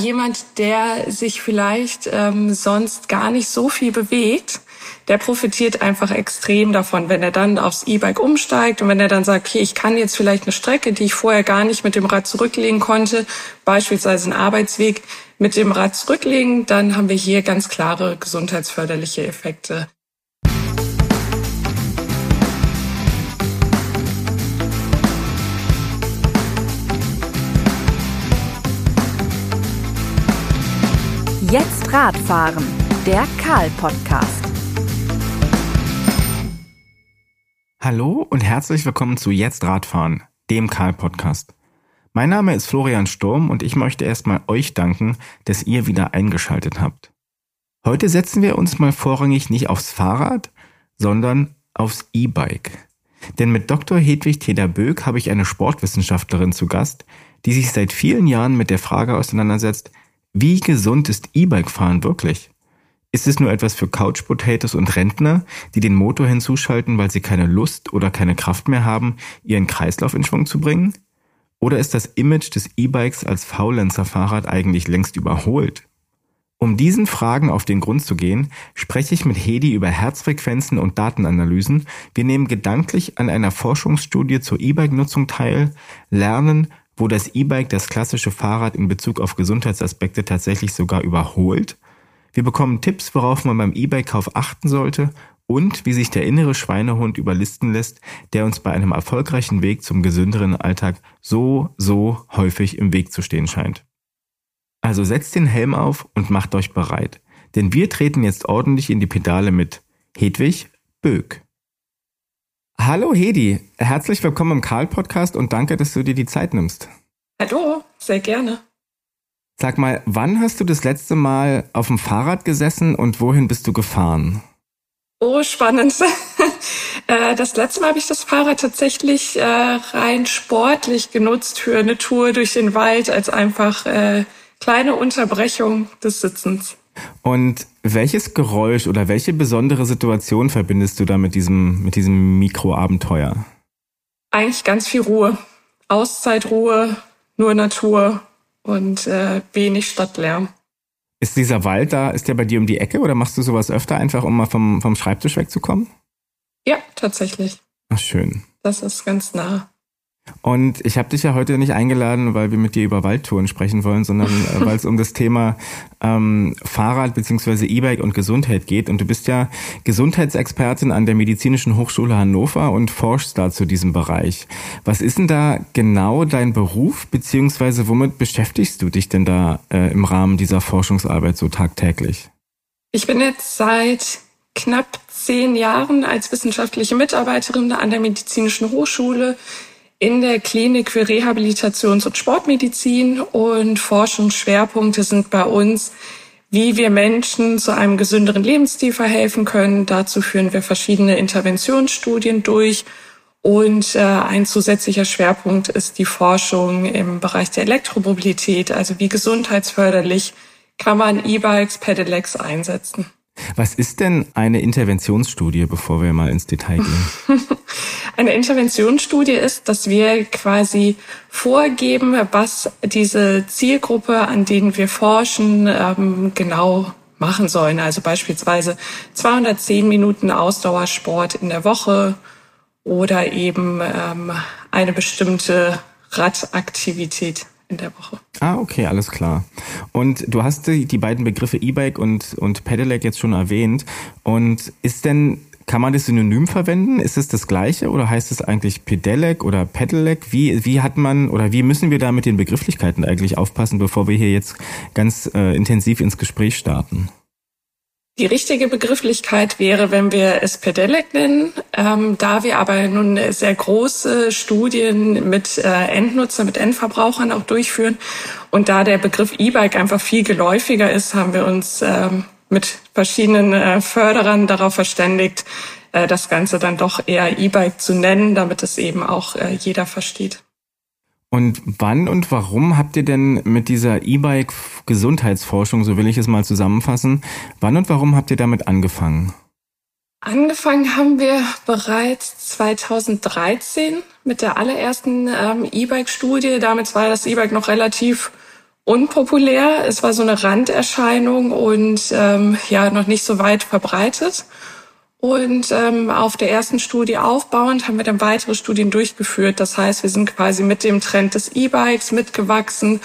Jemand, der sich vielleicht ähm, sonst gar nicht so viel bewegt, der profitiert einfach extrem davon, wenn er dann aufs E-Bike umsteigt und wenn er dann sagt, okay, ich kann jetzt vielleicht eine Strecke, die ich vorher gar nicht mit dem Rad zurücklegen konnte, beispielsweise einen Arbeitsweg, mit dem Rad zurücklegen, dann haben wir hier ganz klare gesundheitsförderliche Effekte. Jetzt Radfahren, der Karl-Podcast. Hallo und herzlich willkommen zu Jetzt Radfahren, dem Karl-Podcast. Mein Name ist Florian Sturm und ich möchte erstmal euch danken, dass ihr wieder eingeschaltet habt. Heute setzen wir uns mal vorrangig nicht aufs Fahrrad, sondern aufs E-Bike. Denn mit Dr. Hedwig Teder-Böck habe ich eine Sportwissenschaftlerin zu Gast, die sich seit vielen Jahren mit der Frage auseinandersetzt, wie gesund ist E-Bike-Fahren wirklich? Ist es nur etwas für Couch-Potatoes und Rentner, die den Motor hinzuschalten, weil sie keine Lust oder keine Kraft mehr haben, ihren Kreislauf in Schwung zu bringen? Oder ist das Image des E-Bikes als Faulenzer-Fahrrad eigentlich längst überholt? Um diesen Fragen auf den Grund zu gehen, spreche ich mit Hedi über Herzfrequenzen und Datenanalysen. Wir nehmen gedanklich an einer Forschungsstudie zur E-Bike-Nutzung teil, lernen, wo das E-Bike das klassische Fahrrad in Bezug auf Gesundheitsaspekte tatsächlich sogar überholt. Wir bekommen Tipps, worauf man beim E-Bike-Kauf achten sollte und wie sich der innere Schweinehund überlisten lässt, der uns bei einem erfolgreichen Weg zum gesünderen Alltag so, so häufig im Weg zu stehen scheint. Also setzt den Helm auf und macht euch bereit, denn wir treten jetzt ordentlich in die Pedale mit Hedwig Böck. Hallo Hedi, herzlich willkommen im Karl-Podcast und danke, dass du dir die Zeit nimmst. Hallo, sehr gerne. Sag mal, wann hast du das letzte Mal auf dem Fahrrad gesessen und wohin bist du gefahren? Oh, spannend. Äh, das letzte Mal habe ich das Fahrrad tatsächlich äh, rein sportlich genutzt für eine Tour durch den Wald als einfach äh, kleine Unterbrechung des Sitzens. Und welches Geräusch oder welche besondere Situation verbindest du da mit diesem, mit diesem Mikroabenteuer? Eigentlich ganz viel Ruhe. Auszeitruhe, nur Natur und äh, wenig Stadtlärm. Ist dieser Wald da, ist der bei dir um die Ecke oder machst du sowas öfter einfach, um mal vom, vom Schreibtisch wegzukommen? Ja, tatsächlich. Ach, schön. Das ist ganz nah. Und ich habe dich ja heute nicht eingeladen, weil wir mit dir über Waldtouren sprechen wollen, sondern äh, weil es um das Thema ähm, Fahrrad beziehungsweise E-Bike und Gesundheit geht. Und du bist ja Gesundheitsexpertin an der Medizinischen Hochschule Hannover und forschst da zu diesem Bereich. Was ist denn da genau dein Beruf, beziehungsweise womit beschäftigst du dich denn da äh, im Rahmen dieser Forschungsarbeit so tagtäglich? Ich bin jetzt seit knapp zehn Jahren als wissenschaftliche Mitarbeiterin an der Medizinischen Hochschule in der Klinik für Rehabilitations- und Sportmedizin und Forschungsschwerpunkte sind bei uns, wie wir Menschen zu einem gesünderen Lebensstil verhelfen können. Dazu führen wir verschiedene Interventionsstudien durch. Und äh, ein zusätzlicher Schwerpunkt ist die Forschung im Bereich der Elektromobilität, also wie gesundheitsförderlich kann man E-Bikes, Pedelecs einsetzen. Was ist denn eine Interventionsstudie, bevor wir mal ins Detail gehen? eine Interventionsstudie ist, dass wir quasi vorgeben, was diese Zielgruppe, an denen wir forschen, ähm, genau machen sollen. Also beispielsweise 210 Minuten Ausdauersport in der Woche oder eben ähm, eine bestimmte Radaktivität in der Woche. Ah, okay, alles klar. Und du hast die, die beiden Begriffe E-Bike und, und Pedelec jetzt schon erwähnt. Und ist denn, kann man das synonym verwenden? Ist es das gleiche oder heißt es eigentlich Pedelec oder Pedelec? Wie, wie hat man oder wie müssen wir da mit den Begrifflichkeiten eigentlich aufpassen, bevor wir hier jetzt ganz äh, intensiv ins Gespräch starten? Die richtige Begrifflichkeit wäre, wenn wir es Pedelec nennen. Ähm, da wir aber nun sehr große Studien mit äh, Endnutzer, mit Endverbrauchern auch durchführen und da der Begriff E-Bike einfach viel geläufiger ist, haben wir uns ähm, mit verschiedenen äh, Förderern darauf verständigt, äh, das Ganze dann doch eher E-Bike zu nennen, damit es eben auch äh, jeder versteht. Und wann und warum habt ihr denn mit dieser E-Bike-Gesundheitsforschung, so will ich es mal zusammenfassen, wann und warum habt ihr damit angefangen? Angefangen haben wir bereits 2013 mit der allerersten ähm, E-Bike-Studie. Damals war das E-Bike noch relativ unpopulär. Es war so eine Randerscheinung und ähm, ja noch nicht so weit verbreitet. Und ähm, auf der ersten Studie aufbauend haben wir dann weitere Studien durchgeführt. Das heißt, wir sind quasi mit dem Trend des E-Bikes mitgewachsen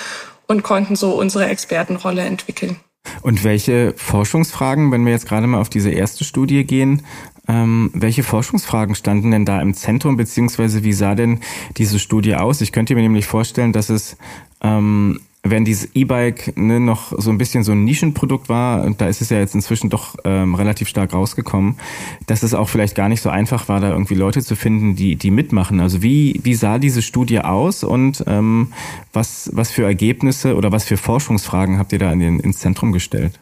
und konnten so unsere Expertenrolle entwickeln. Und welche Forschungsfragen, wenn wir jetzt gerade mal auf diese erste Studie gehen, ähm, welche Forschungsfragen standen denn da im Zentrum, beziehungsweise wie sah denn diese Studie aus? Ich könnte mir nämlich vorstellen, dass es ähm, wenn dieses E-Bike ne, noch so ein bisschen so ein Nischenprodukt war, und da ist es ja jetzt inzwischen doch ähm, relativ stark rausgekommen, dass es auch vielleicht gar nicht so einfach war, da irgendwie Leute zu finden, die, die mitmachen. Also wie, wie sah diese Studie aus und ähm, was, was für Ergebnisse oder was für Forschungsfragen habt ihr da in den, ins Zentrum gestellt?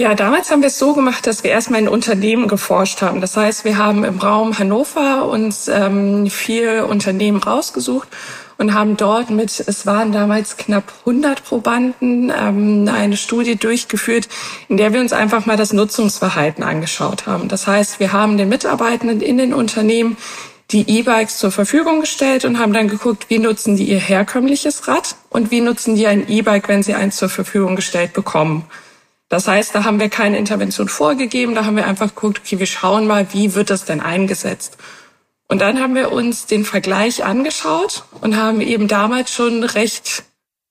Ja, damals haben wir es so gemacht, dass wir erstmal in Unternehmen geforscht haben. Das heißt, wir haben im Raum Hannover uns ähm, vier Unternehmen rausgesucht und haben dort mit, es waren damals knapp 100 Probanden, ähm, eine Studie durchgeführt, in der wir uns einfach mal das Nutzungsverhalten angeschaut haben. Das heißt, wir haben den Mitarbeitenden in den Unternehmen die E-Bikes zur Verfügung gestellt und haben dann geguckt, wie nutzen die ihr herkömmliches Rad und wie nutzen die ein E-Bike, wenn sie eins zur Verfügung gestellt bekommen. Das heißt, da haben wir keine Intervention vorgegeben, da haben wir einfach geguckt, okay, wir schauen mal, wie wird das denn eingesetzt. Und dann haben wir uns den Vergleich angeschaut und haben eben damals schon recht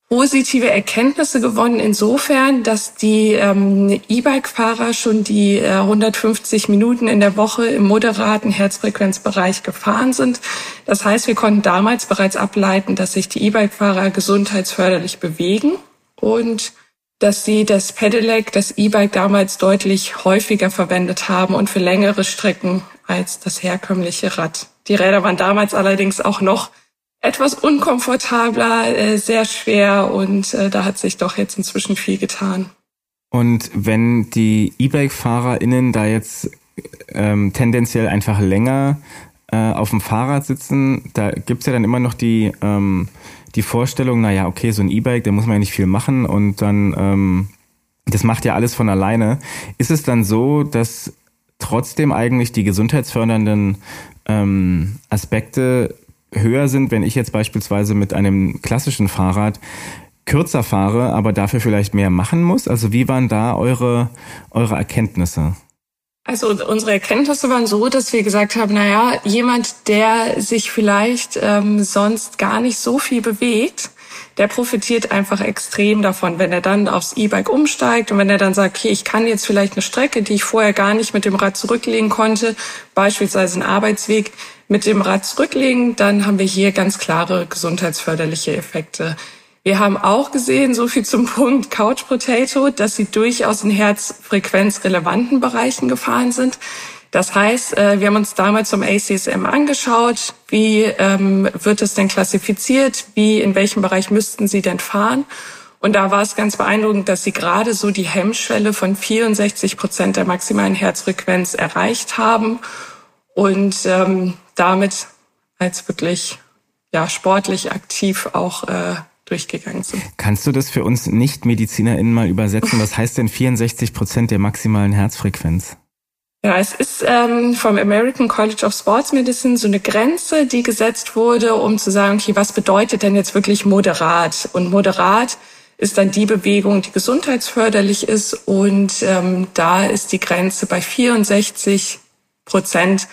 positive Erkenntnisse gewonnen, insofern, dass die ähm, E-Bike-Fahrer schon die äh, 150 Minuten in der Woche im moderaten Herzfrequenzbereich gefahren sind. Das heißt, wir konnten damals bereits ableiten, dass sich die E-Bike-Fahrer gesundheitsförderlich bewegen und dass sie das Pedelec, das E-Bike damals deutlich häufiger verwendet haben und für längere Strecken als das herkömmliche Rad. Die Räder waren damals allerdings auch noch etwas unkomfortabler, äh, sehr schwer und äh, da hat sich doch jetzt inzwischen viel getan. Und wenn die E-Bike-FahrerInnen da jetzt ähm, tendenziell einfach länger äh, auf dem Fahrrad sitzen, da gibt's ja dann immer noch die ähm, die Vorstellung, naja, okay, so ein E-Bike, da muss man ja nicht viel machen und dann, ähm, das macht ja alles von alleine. Ist es dann so, dass trotzdem eigentlich die gesundheitsfördernden ähm, Aspekte höher sind, wenn ich jetzt beispielsweise mit einem klassischen Fahrrad kürzer fahre, aber dafür vielleicht mehr machen muss? Also wie waren da eure, eure Erkenntnisse? Also unsere Erkenntnisse waren so, dass wir gesagt haben, na ja, jemand, der sich vielleicht ähm, sonst gar nicht so viel bewegt, der profitiert einfach extrem davon, wenn er dann aufs E-Bike umsteigt und wenn er dann sagt, okay, ich kann jetzt vielleicht eine Strecke, die ich vorher gar nicht mit dem Rad zurücklegen konnte, beispielsweise einen Arbeitsweg, mit dem Rad zurücklegen, dann haben wir hier ganz klare gesundheitsförderliche Effekte. Wir haben auch gesehen, so viel zum Punkt Couch Potato, dass sie durchaus in herzfrequenzrelevanten Bereichen gefahren sind. Das heißt, äh, wir haben uns damals zum ACSM angeschaut, wie ähm, wird es denn klassifiziert, wie, in welchem Bereich müssten sie denn fahren. Und da war es ganz beeindruckend, dass sie gerade so die Hemmschwelle von 64 Prozent der maximalen Herzfrequenz erreicht haben und ähm, damit als wirklich ja sportlich aktiv auch äh, durchgegangen sind. Kannst du das für uns Nicht-MedizinerInnen mal übersetzen? Was heißt denn 64 Prozent der maximalen Herzfrequenz? Ja, es ist ähm, vom American College of Sports Medicine so eine Grenze, die gesetzt wurde, um zu sagen, okay, was bedeutet denn jetzt wirklich moderat? Und moderat ist dann die Bewegung, die gesundheitsförderlich ist. Und ähm, da ist die Grenze bei 64 Prozent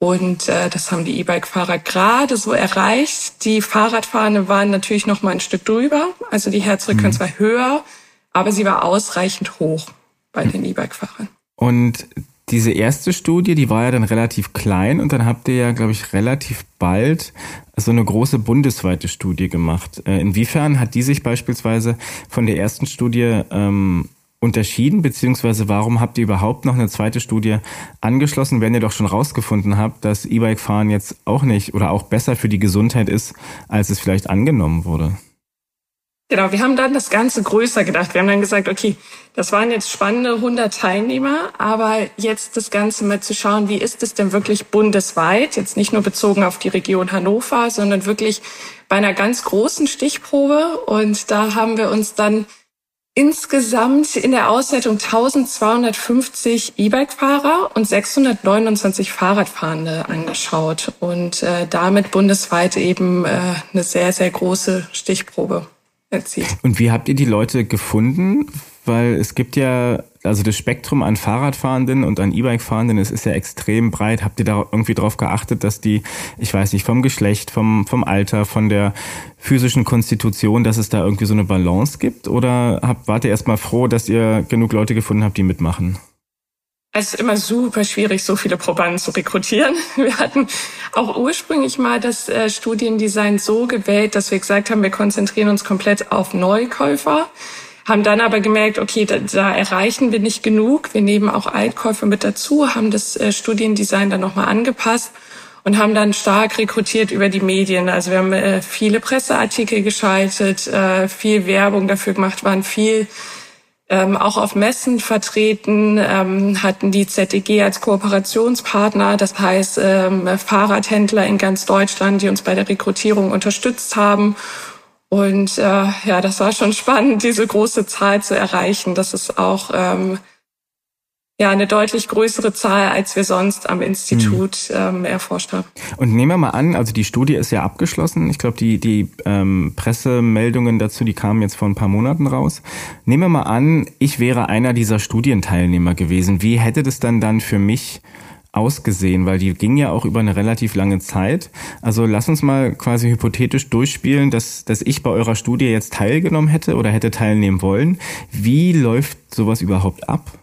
und äh, das haben die E-Bike-Fahrer gerade so erreicht. Die Fahrradfahrenden waren natürlich noch mal ein Stück drüber. Also die Herzfrequenz mhm. war höher, aber sie war ausreichend hoch bei mhm. den E-Bike-Fahrern. Und diese erste Studie, die war ja dann relativ klein und dann habt ihr ja, glaube ich, relativ bald so eine große bundesweite Studie gemacht. Äh, inwiefern hat die sich beispielsweise von der ersten Studie ähm, unterschieden, beziehungsweise warum habt ihr überhaupt noch eine zweite Studie angeschlossen, wenn ihr doch schon rausgefunden habt, dass E-Bike-Fahren jetzt auch nicht oder auch besser für die Gesundheit ist, als es vielleicht angenommen wurde? Genau, wir haben dann das Ganze größer gedacht. Wir haben dann gesagt, okay, das waren jetzt spannende 100 Teilnehmer, aber jetzt das Ganze mal zu schauen, wie ist es denn wirklich bundesweit, jetzt nicht nur bezogen auf die Region Hannover, sondern wirklich bei einer ganz großen Stichprobe. Und da haben wir uns dann insgesamt in der Auswertung 1250 E-Bike-Fahrer und 629 Fahrradfahrende angeschaut und äh, damit bundesweit eben äh, eine sehr, sehr große Stichprobe. erzieht. Und wie habt ihr die Leute gefunden? Weil es gibt ja, also das Spektrum an Fahrradfahrenden und an E-Bike-Fahrenden, es ist ja extrem breit. Habt ihr da irgendwie drauf geachtet, dass die, ich weiß nicht, vom Geschlecht, vom, vom Alter, von der physischen Konstitution, dass es da irgendwie so eine Balance gibt? Oder habt, wart ihr erstmal froh, dass ihr genug Leute gefunden habt, die mitmachen? Es ist immer super schwierig, so viele Probanden zu rekrutieren. Wir hatten auch ursprünglich mal das äh, Studiendesign so gewählt, dass wir gesagt haben, wir konzentrieren uns komplett auf Neukäufer, haben dann aber gemerkt, okay, da, da erreichen wir nicht genug. Wir nehmen auch Altkäufer mit dazu, haben das äh, Studiendesign dann nochmal angepasst und haben dann stark rekrutiert über die Medien. Also wir haben äh, viele Presseartikel geschaltet, äh, viel Werbung dafür gemacht, waren viel ähm, auch auf Messen vertreten, ähm, hatten die ZDG als Kooperationspartner, das heißt ähm, Fahrradhändler in ganz Deutschland, die uns bei der Rekrutierung unterstützt haben. Und äh, ja, das war schon spannend, diese große Zahl zu erreichen. Das ist auch ähm, ja eine deutlich größere Zahl, als wir sonst am Institut ähm, erforscht haben. Und nehmen wir mal an, also die Studie ist ja abgeschlossen. Ich glaube, die, die ähm, Pressemeldungen dazu, die kamen jetzt vor ein paar Monaten raus. Nehmen wir mal an, ich wäre einer dieser Studienteilnehmer gewesen. Wie hätte das dann dann für mich ausgesehen? Weil die ging ja auch über eine relativ lange Zeit. Also lass uns mal quasi hypothetisch durchspielen, dass, dass ich bei eurer Studie jetzt teilgenommen hätte oder hätte teilnehmen wollen. Wie läuft sowas überhaupt ab?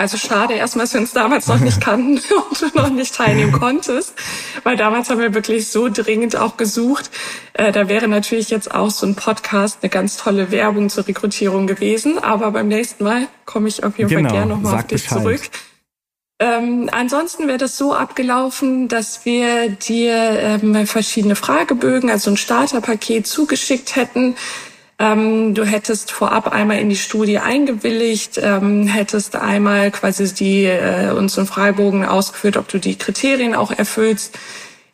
Also schade erstmal, dass wir uns damals noch nicht kannten und du noch nicht teilnehmen konntest, weil damals haben wir wirklich so dringend auch gesucht. Äh, da wäre natürlich jetzt auch so ein Podcast eine ganz tolle Werbung zur Rekrutierung gewesen, aber beim nächsten Mal komme ich auf jeden genau, Fall gerne nochmal auf dich Bescheid. zurück. Ähm, ansonsten wäre das so abgelaufen, dass wir dir ähm, verschiedene Fragebögen, also ein Starterpaket zugeschickt hätten, ähm, du hättest vorab einmal in die Studie eingewilligt, ähm, hättest einmal quasi die äh, uns in Freibogen ausgeführt, ob du die Kriterien auch erfüllst.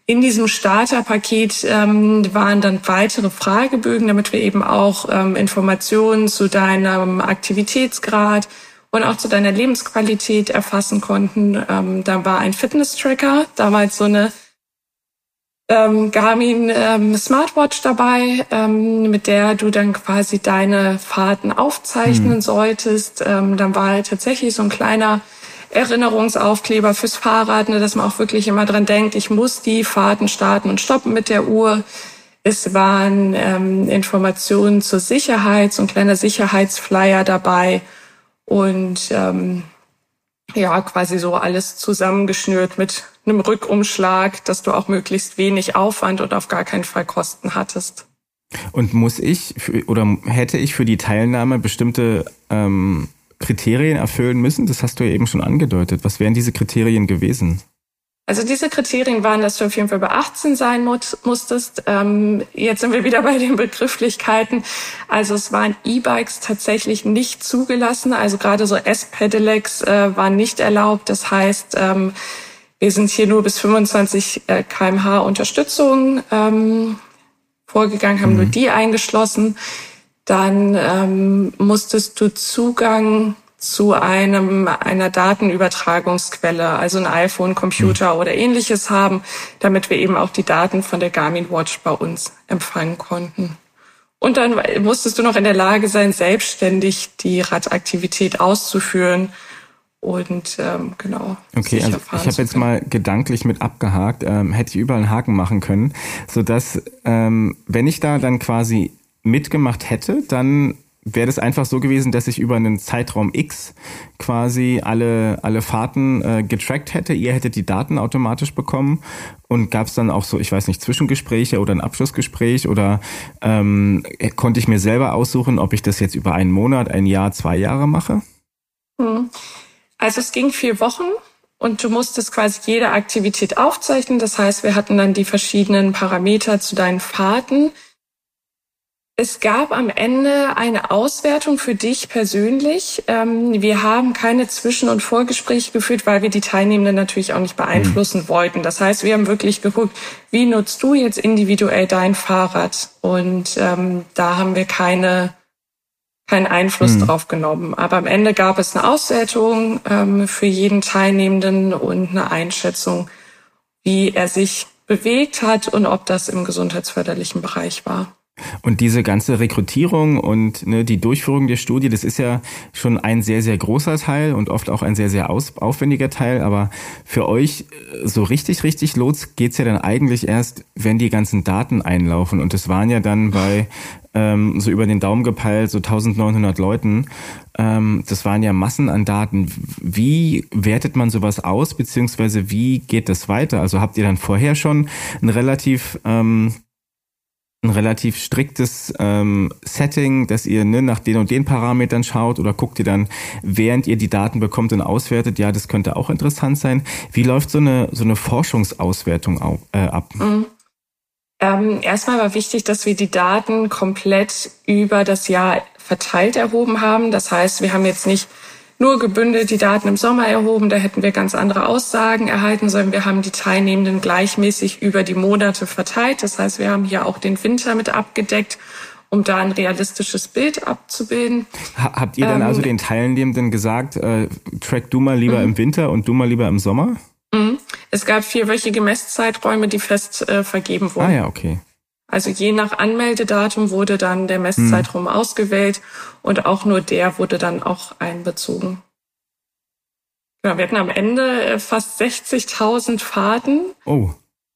In diesem Starterpaket ähm, waren dann weitere Fragebögen, damit wir eben auch ähm, Informationen zu deinem Aktivitätsgrad und auch zu deiner Lebensqualität erfassen konnten. Ähm, da war ein Fitness-Tracker, damals so eine ähm, Garmin ähm, Smartwatch dabei, ähm, mit der du dann quasi deine Fahrten aufzeichnen mhm. solltest. Ähm, dann war halt tatsächlich so ein kleiner Erinnerungsaufkleber fürs Fahrrad, ne, dass man auch wirklich immer dran denkt, ich muss die Fahrten starten und stoppen mit der Uhr. Es waren ähm, Informationen zur Sicherheit, so ein kleiner Sicherheitsflyer dabei und ähm, ja, quasi so alles zusammengeschnürt mit einem Rückumschlag, dass du auch möglichst wenig Aufwand und auf gar keinen Fall Kosten hattest. Und muss ich oder hätte ich für die Teilnahme bestimmte ähm, Kriterien erfüllen müssen? Das hast du ja eben schon angedeutet. Was wären diese Kriterien gewesen? Also diese Kriterien waren, dass du auf jeden Fall bei 18 sein musstest. Ähm, jetzt sind wir wieder bei den Begrifflichkeiten. Also es waren E-Bikes tatsächlich nicht zugelassen. Also gerade so S-Pedelecs äh, waren nicht erlaubt. Das heißt, ähm, wir sind hier nur bis 25 äh, kmh Unterstützung ähm, vorgegangen, haben mhm. nur die eingeschlossen. Dann ähm, musstest du Zugang zu einem einer Datenübertragungsquelle, also ein iPhone, Computer mhm. oder ähnliches haben, damit wir eben auch die Daten von der Garmin Watch bei uns empfangen konnten. Und dann musstest du noch in der Lage sein, selbstständig die Radaktivität auszuführen. Und ähm, genau. Okay, also ich habe jetzt mal gedanklich mit abgehakt, ähm, hätte ich überall einen Haken machen können, so dass ähm, wenn ich da dann quasi mitgemacht hätte, dann wäre das einfach so gewesen, dass ich über einen Zeitraum X quasi alle, alle Fahrten äh, getrackt hätte. Ihr hättet die Daten automatisch bekommen und gab es dann auch so, ich weiß nicht, Zwischengespräche oder ein Abschlussgespräch oder ähm, konnte ich mir selber aussuchen, ob ich das jetzt über einen Monat, ein Jahr, zwei Jahre mache? Hm. Also es ging vier Wochen und du musstest quasi jede Aktivität aufzeichnen. Das heißt, wir hatten dann die verschiedenen Parameter zu deinen Fahrten es gab am Ende eine Auswertung für dich persönlich. Ähm, wir haben keine Zwischen- und Vorgespräche geführt, weil wir die Teilnehmenden natürlich auch nicht beeinflussen mhm. wollten. Das heißt, wir haben wirklich geguckt, wie nutzt du jetzt individuell dein Fahrrad? Und ähm, da haben wir keine, keinen Einfluss mhm. drauf genommen. Aber am Ende gab es eine Auswertung ähm, für jeden Teilnehmenden und eine Einschätzung, wie er sich bewegt hat und ob das im gesundheitsförderlichen Bereich war. Und diese ganze Rekrutierung und ne, die Durchführung der Studie, das ist ja schon ein sehr, sehr großer Teil und oft auch ein sehr, sehr aus, aufwendiger Teil. Aber für euch äh, so richtig, richtig los geht's ja dann eigentlich erst, wenn die ganzen Daten einlaufen. Und das waren ja dann bei ähm, so über den Daumen gepeilt so 1900 Leuten. Ähm, das waren ja Massen an Daten. Wie wertet man sowas aus, beziehungsweise wie geht das weiter? Also habt ihr dann vorher schon ein relativ... Ähm, ein relativ striktes ähm, Setting, dass ihr ne, nach den und den Parametern schaut oder guckt ihr dann, während ihr die Daten bekommt und auswertet, ja, das könnte auch interessant sein. Wie läuft so eine, so eine Forschungsauswertung au, äh, ab? Mhm. Ähm, erstmal war wichtig, dass wir die Daten komplett über das Jahr verteilt erhoben haben. Das heißt, wir haben jetzt nicht nur gebündelt die Daten im Sommer erhoben, da hätten wir ganz andere Aussagen erhalten, sondern wir haben die Teilnehmenden gleichmäßig über die Monate verteilt. Das heißt, wir haben hier auch den Winter mit abgedeckt, um da ein realistisches Bild abzubilden. Habt ihr dann ähm, also den Teilnehmenden gesagt, äh, track du mal lieber mhm. im Winter und du mal lieber im Sommer? Mhm. Es gab vierwöchige Messzeiträume, die fest äh, vergeben wurden. Ah ja, okay. Also je nach Anmeldedatum wurde dann der Messzeitraum hm. ausgewählt und auch nur der wurde dann auch einbezogen. Ja, wir hatten am Ende äh, fast 60.000 Fahrten. Oh.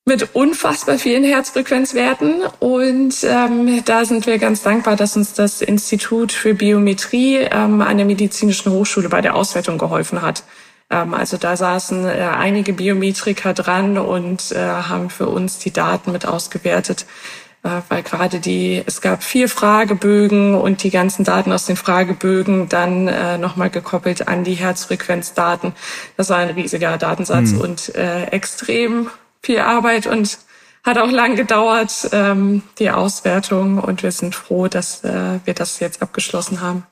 Mit unfassbar vielen Herzfrequenzwerten. Und ähm, da sind wir ganz dankbar, dass uns das Institut für Biometrie ähm, an der Medizinischen Hochschule bei der Auswertung geholfen hat. Ähm, also da saßen äh, einige Biometriker dran und äh, haben für uns die Daten mit ausgewertet, äh, weil gerade die, es gab vier Fragebögen und die ganzen Daten aus den Fragebögen dann nochmal gekoppelt an die Herzfrequenzdaten. Das war ein riesiger Datensatz mhm. und extrem viel Arbeit und hat auch lang gedauert, ähm, die Auswertung. Und wir sind froh, dass wir das jetzt abgeschlossen haben.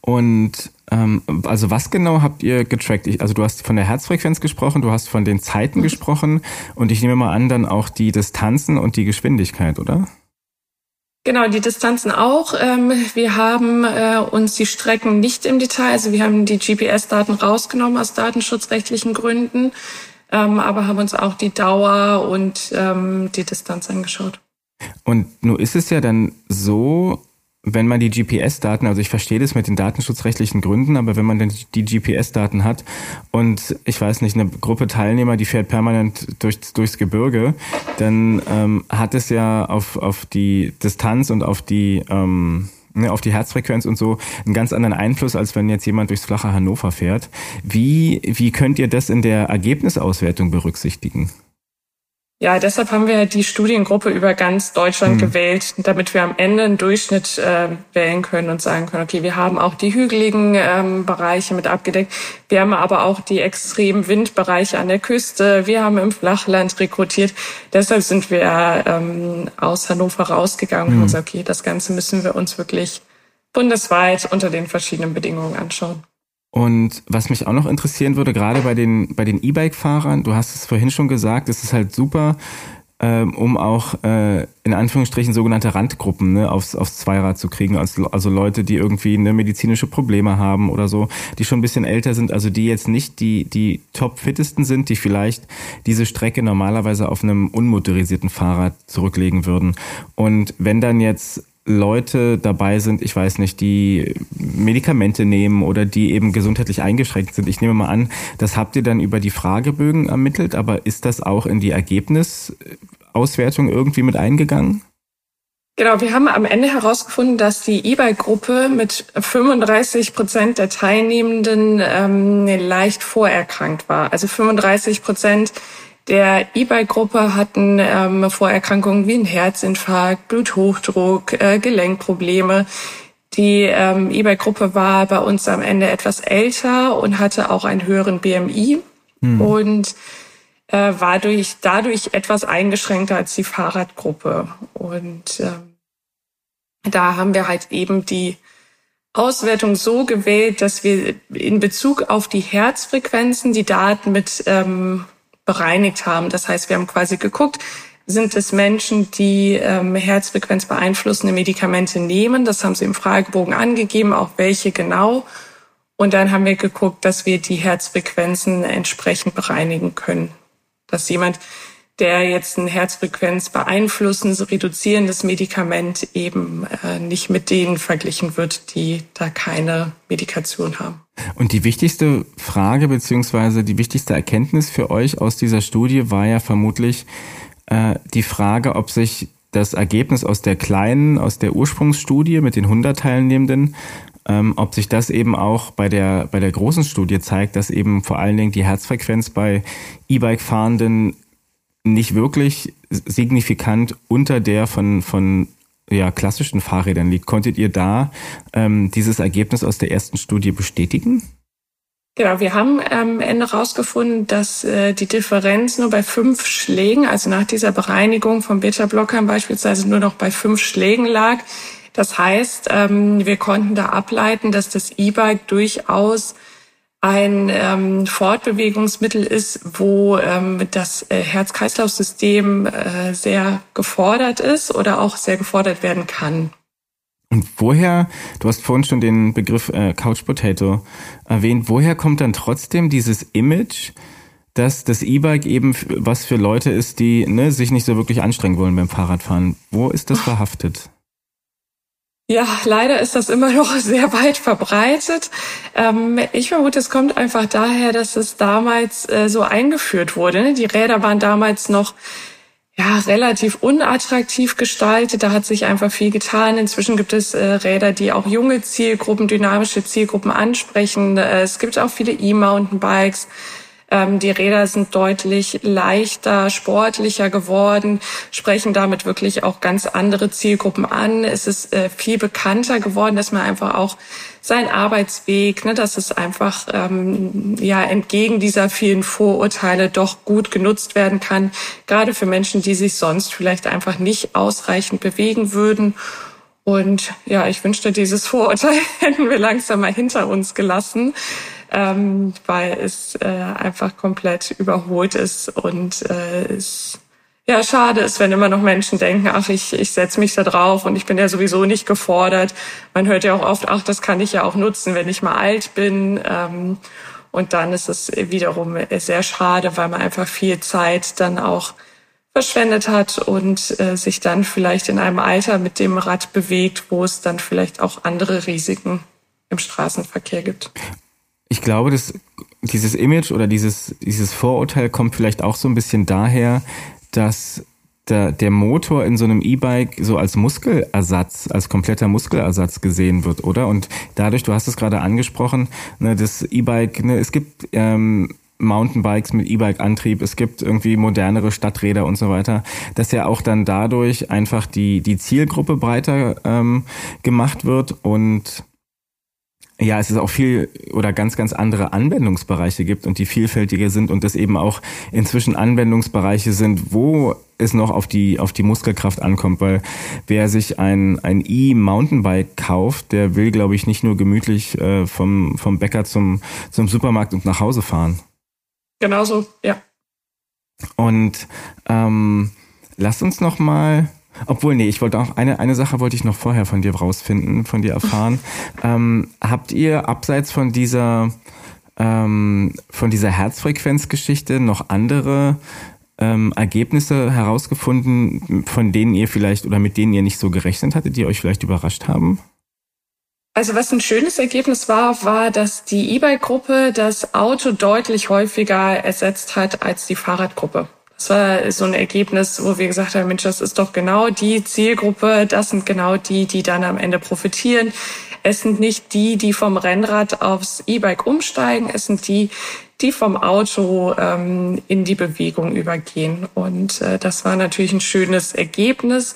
Und ähm, also was genau habt ihr getrackt? Ich, also du hast von der Herzfrequenz gesprochen, du hast von den Zeiten mhm. gesprochen und ich nehme mal an, dann auch die Distanzen und die Geschwindigkeit, oder? Genau, die Distanzen auch. Ähm, wir haben äh, uns die Strecken nicht im Detail, also wir haben die GPS-Daten rausgenommen aus datenschutzrechtlichen Gründen, ähm, aber haben uns auch die Dauer und ähm, die Distanz angeschaut. Und nun ist es ja dann so, wenn man die GPS-Daten, also ich verstehe das mit den datenschutzrechtlichen Gründen, aber wenn man dann die GPS-Daten hat und ich weiß nicht, eine Gruppe Teilnehmer, die fährt permanent durch, durchs Gebirge, dann ähm, hat es ja auf, auf die Distanz und auf die ähm, ne, auf die Herzfrequenz und so einen ganz anderen Einfluss, als wenn jetzt jemand durchs flache Hannover fährt. Wie, wie könnt ihr das in der Ergebnisauswertung berücksichtigen? Ja, deshalb haben wir die Studiengruppe über ganz Deutschland mhm. gewählt, damit wir am Ende einen Durchschnitt äh, wählen können und sagen können, okay, wir haben auch die hügeligen ähm, Bereiche mit abgedeckt. Wir haben aber auch die extremen Windbereiche an der Küste. Wir haben im Flachland rekrutiert. Deshalb sind wir ähm, aus Hannover rausgegangen mhm. und gesagt, okay, das Ganze müssen wir uns wirklich bundesweit unter den verschiedenen Bedingungen anschauen. Und was mich auch noch interessieren würde, gerade bei den bei den E-Bike-Fahrern, du hast es vorhin schon gesagt, es ist halt super, ähm, um auch äh, in Anführungsstrichen sogenannte Randgruppen ne, aufs, aufs Zweirad zu kriegen, also, also Leute, die irgendwie ne, medizinische Probleme haben oder so, die schon ein bisschen älter sind, also die jetzt nicht die die top-fittesten sind, die vielleicht diese Strecke normalerweise auf einem unmotorisierten Fahrrad zurücklegen würden. Und wenn dann jetzt Leute dabei sind, ich weiß nicht, die Medikamente nehmen oder die eben gesundheitlich eingeschränkt sind. Ich nehme mal an, das habt ihr dann über die Fragebögen ermittelt, aber ist das auch in die Ergebnisauswertung irgendwie mit eingegangen? Genau, wir haben am Ende herausgefunden, dass die E-Bike-Gruppe mit 35 Prozent der Teilnehmenden ähm, leicht vorerkrankt war. Also 35 Prozent der E-Bike-Gruppe hatten ähm, Vorerkrankungen wie ein Herzinfarkt, Bluthochdruck, äh, Gelenkprobleme. Die ähm, E-Bike-Gruppe war bei uns am Ende etwas älter und hatte auch einen höheren BMI hm. und äh, war durch, dadurch etwas eingeschränkter als die Fahrradgruppe. Und ähm, da haben wir halt eben die Auswertung so gewählt, dass wir in Bezug auf die Herzfrequenzen die Daten mit ähm, bereinigt haben. Das heißt, wir haben quasi geguckt, sind es Menschen, die ähm, Herzfrequenz beeinflussende Medikamente nehmen. Das haben sie im Fragebogen angegeben, auch welche genau. Und dann haben wir geguckt, dass wir die Herzfrequenzen entsprechend bereinigen können. Dass jemand, der jetzt ein Herzfrequenz beeinflussendes, reduzierendes Medikament eben äh, nicht mit denen verglichen wird, die da keine Medikation haben. Und die wichtigste Frage beziehungsweise die wichtigste Erkenntnis für euch aus dieser Studie war ja vermutlich äh, die Frage, ob sich das Ergebnis aus der kleinen, aus der Ursprungsstudie mit den 100 Teilnehmenden, ähm, ob sich das eben auch bei der, bei der großen Studie zeigt, dass eben vor allen Dingen die Herzfrequenz bei E-Bike-Fahrenden nicht wirklich signifikant unter der von, von ja, klassischen Fahrrädern liegt. Konntet ihr da ähm, dieses Ergebnis aus der ersten Studie bestätigen? Genau, wir haben am Ende herausgefunden, dass äh, die Differenz nur bei fünf Schlägen, also nach dieser Bereinigung von Beta-Blockern beispielsweise nur noch bei fünf Schlägen lag. Das heißt, ähm, wir konnten da ableiten, dass das E-Bike durchaus ein ähm, Fortbewegungsmittel ist, wo ähm, das äh, Herz-Kreislauf-System äh, sehr gefordert ist oder auch sehr gefordert werden kann. Und woher, du hast vorhin schon den Begriff äh, Couch Potato erwähnt, woher kommt dann trotzdem dieses Image, dass das E-Bike eben was für Leute ist, die ne, sich nicht so wirklich anstrengen wollen beim Fahrradfahren? Wo ist das verhaftet? Ja, leider ist das immer noch sehr weit verbreitet. Ähm, ich vermute, es kommt einfach daher, dass es damals äh, so eingeführt wurde. Ne? Die Räder waren damals noch ja, relativ unattraktiv gestaltet. Da hat sich einfach viel getan. Inzwischen gibt es äh, Räder, die auch junge Zielgruppen, dynamische Zielgruppen ansprechen. Äh, es gibt auch viele E-Mountainbikes. Ähm, die Räder sind deutlich leichter, sportlicher geworden, sprechen damit wirklich auch ganz andere Zielgruppen an. Es ist äh, viel bekannter geworden, dass man einfach auch sein Arbeitsweg, ne, dass es einfach ähm, ja entgegen dieser vielen Vorurteile doch gut genutzt werden kann, gerade für Menschen, die sich sonst vielleicht einfach nicht ausreichend bewegen würden. Und ja, ich wünschte, dieses Vorurteil hätten wir langsam mal hinter uns gelassen ähm, weil es äh, einfach komplett überholt ist und äh, es ja schade ist, wenn immer noch Menschen denken, ach, ich, ich setze mich da drauf und ich bin ja sowieso nicht gefordert. Man hört ja auch oft, ach, das kann ich ja auch nutzen, wenn ich mal alt bin. Ähm, und dann ist es wiederum sehr schade, weil man einfach viel Zeit dann auch verschwendet hat und äh, sich dann vielleicht in einem Alter mit dem Rad bewegt, wo es dann vielleicht auch andere Risiken im Straßenverkehr gibt ich glaube, dass dieses Image oder dieses, dieses Vorurteil kommt vielleicht auch so ein bisschen daher, dass der, der Motor in so einem E-Bike so als Muskelersatz, als kompletter Muskelersatz gesehen wird, oder? Und dadurch, du hast es gerade angesprochen, ne, das E-Bike, ne, es gibt ähm, Mountainbikes mit E-Bike-Antrieb, es gibt irgendwie modernere Stadträder und so weiter, dass ja auch dann dadurch einfach die, die Zielgruppe breiter ähm, gemacht wird und ja, es ist auch viel oder ganz, ganz andere Anwendungsbereiche gibt und die vielfältiger sind und das eben auch inzwischen Anwendungsbereiche sind, wo es noch auf die, auf die Muskelkraft ankommt, weil wer sich ein, ein E-Mountainbike kauft, der will, glaube ich, nicht nur gemütlich äh, vom, vom Bäcker zum, zum Supermarkt und nach Hause fahren. Genauso, ja. Und ähm, lass uns noch mal obwohl, nee, ich wollte auch eine, eine Sache wollte ich noch vorher von dir rausfinden, von dir erfahren. ähm, habt ihr abseits von dieser, ähm, von dieser Herzfrequenzgeschichte noch andere ähm, Ergebnisse herausgefunden, von denen ihr vielleicht oder mit denen ihr nicht so gerechnet hattet, die euch vielleicht überrascht haben? Also was ein schönes Ergebnis war, war, dass die E-Bike-Gruppe das Auto deutlich häufiger ersetzt hat als die Fahrradgruppe. Das war so ein Ergebnis, wo wir gesagt haben, Mensch, das ist doch genau die Zielgruppe, das sind genau die, die dann am Ende profitieren. Es sind nicht die, die vom Rennrad aufs E-Bike umsteigen, es sind die, die vom Auto ähm, in die Bewegung übergehen. Und äh, das war natürlich ein schönes Ergebnis.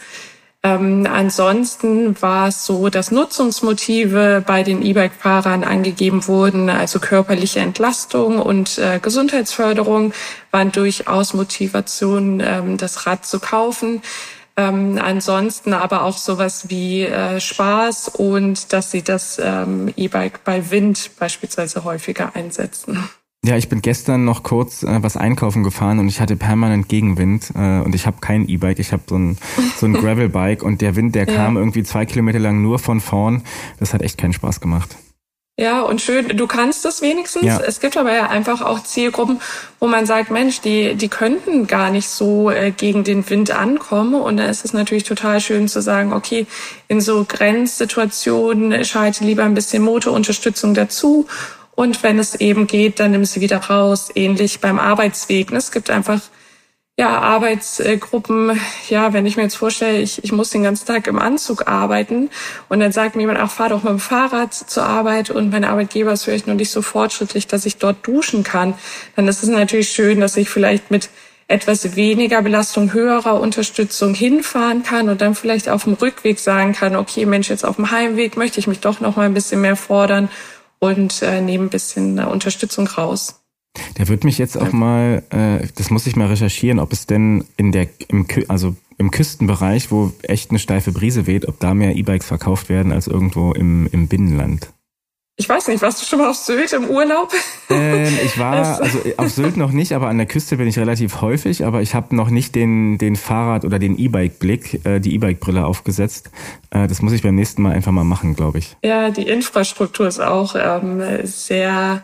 Ähm, ansonsten war es so, dass Nutzungsmotive bei den E-Bike-Fahrern angegeben wurden, also körperliche Entlastung und äh, Gesundheitsförderung waren durchaus Motivationen, ähm, das Rad zu kaufen. Ähm, ansonsten aber auch sowas wie äh, Spaß und dass sie das ähm, E-Bike bei Wind beispielsweise häufiger einsetzen. Ja, ich bin gestern noch kurz äh, was einkaufen gefahren und ich hatte permanent Gegenwind äh, und ich habe kein E-Bike, ich habe so ein, so ein Gravel-Bike und der Wind, der ja. kam irgendwie zwei Kilometer lang nur von vorn. Das hat echt keinen Spaß gemacht. Ja, und schön, du kannst es wenigstens. Ja. Es gibt aber ja einfach auch Zielgruppen, wo man sagt, Mensch, die, die könnten gar nicht so äh, gegen den Wind ankommen. Und da ist es natürlich total schön zu sagen, okay, in so Grenzsituationen schalte lieber ein bisschen Motorunterstützung dazu. Und wenn es eben geht, dann nimm sie wieder raus. Ähnlich beim Arbeitsweg. Es gibt einfach ja, Arbeitsgruppen, ja, wenn ich mir jetzt vorstelle, ich, ich muss den ganzen Tag im Anzug arbeiten und dann sagt mir jemand, ach, fahr doch mit dem Fahrrad zur Arbeit und mein Arbeitgeber ist vielleicht noch nicht so fortschrittlich, dass ich dort duschen kann, dann ist es natürlich schön, dass ich vielleicht mit etwas weniger Belastung, höherer Unterstützung hinfahren kann und dann vielleicht auf dem Rückweg sagen kann, okay, Mensch, jetzt auf dem Heimweg möchte ich mich doch noch mal ein bisschen mehr fordern und äh, nehme ein bisschen äh, Unterstützung raus. Der wird mich jetzt auch mal, äh, das muss ich mal recherchieren, ob es denn in der, im, also im Küstenbereich, wo echt eine steife Brise weht, ob da mehr E-Bikes verkauft werden als irgendwo im, im Binnenland. Ich weiß nicht, warst du schon mal auf Sylt im Urlaub? Ähm, ich war, also auf Sylt noch nicht, aber an der Küste bin ich relativ häufig, aber ich habe noch nicht den, den Fahrrad- oder den E-Bike-Blick, äh, die E-Bike-Brille aufgesetzt. Äh, das muss ich beim nächsten Mal einfach mal machen, glaube ich. Ja, die Infrastruktur ist auch ähm, sehr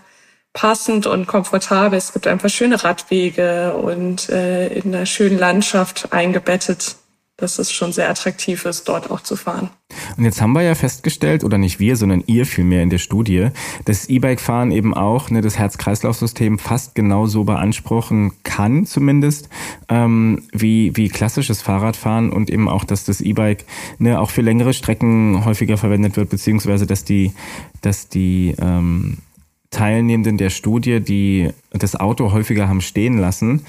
passend und komfortabel. Es gibt einfach schöne Radwege und äh, in einer schönen Landschaft eingebettet, dass es schon sehr attraktiv ist, dort auch zu fahren. Und jetzt haben wir ja festgestellt, oder nicht wir, sondern ihr vielmehr in der Studie, dass E-Bike-Fahren eben auch ne, das Herz-Kreislauf-System fast genauso beanspruchen kann, zumindest, ähm, wie, wie klassisches Fahrradfahren und eben auch, dass das E-Bike ne, auch für längere Strecken häufiger verwendet wird, beziehungsweise dass die, dass die ähm, Teilnehmenden der Studie, die das Auto häufiger haben stehen lassen.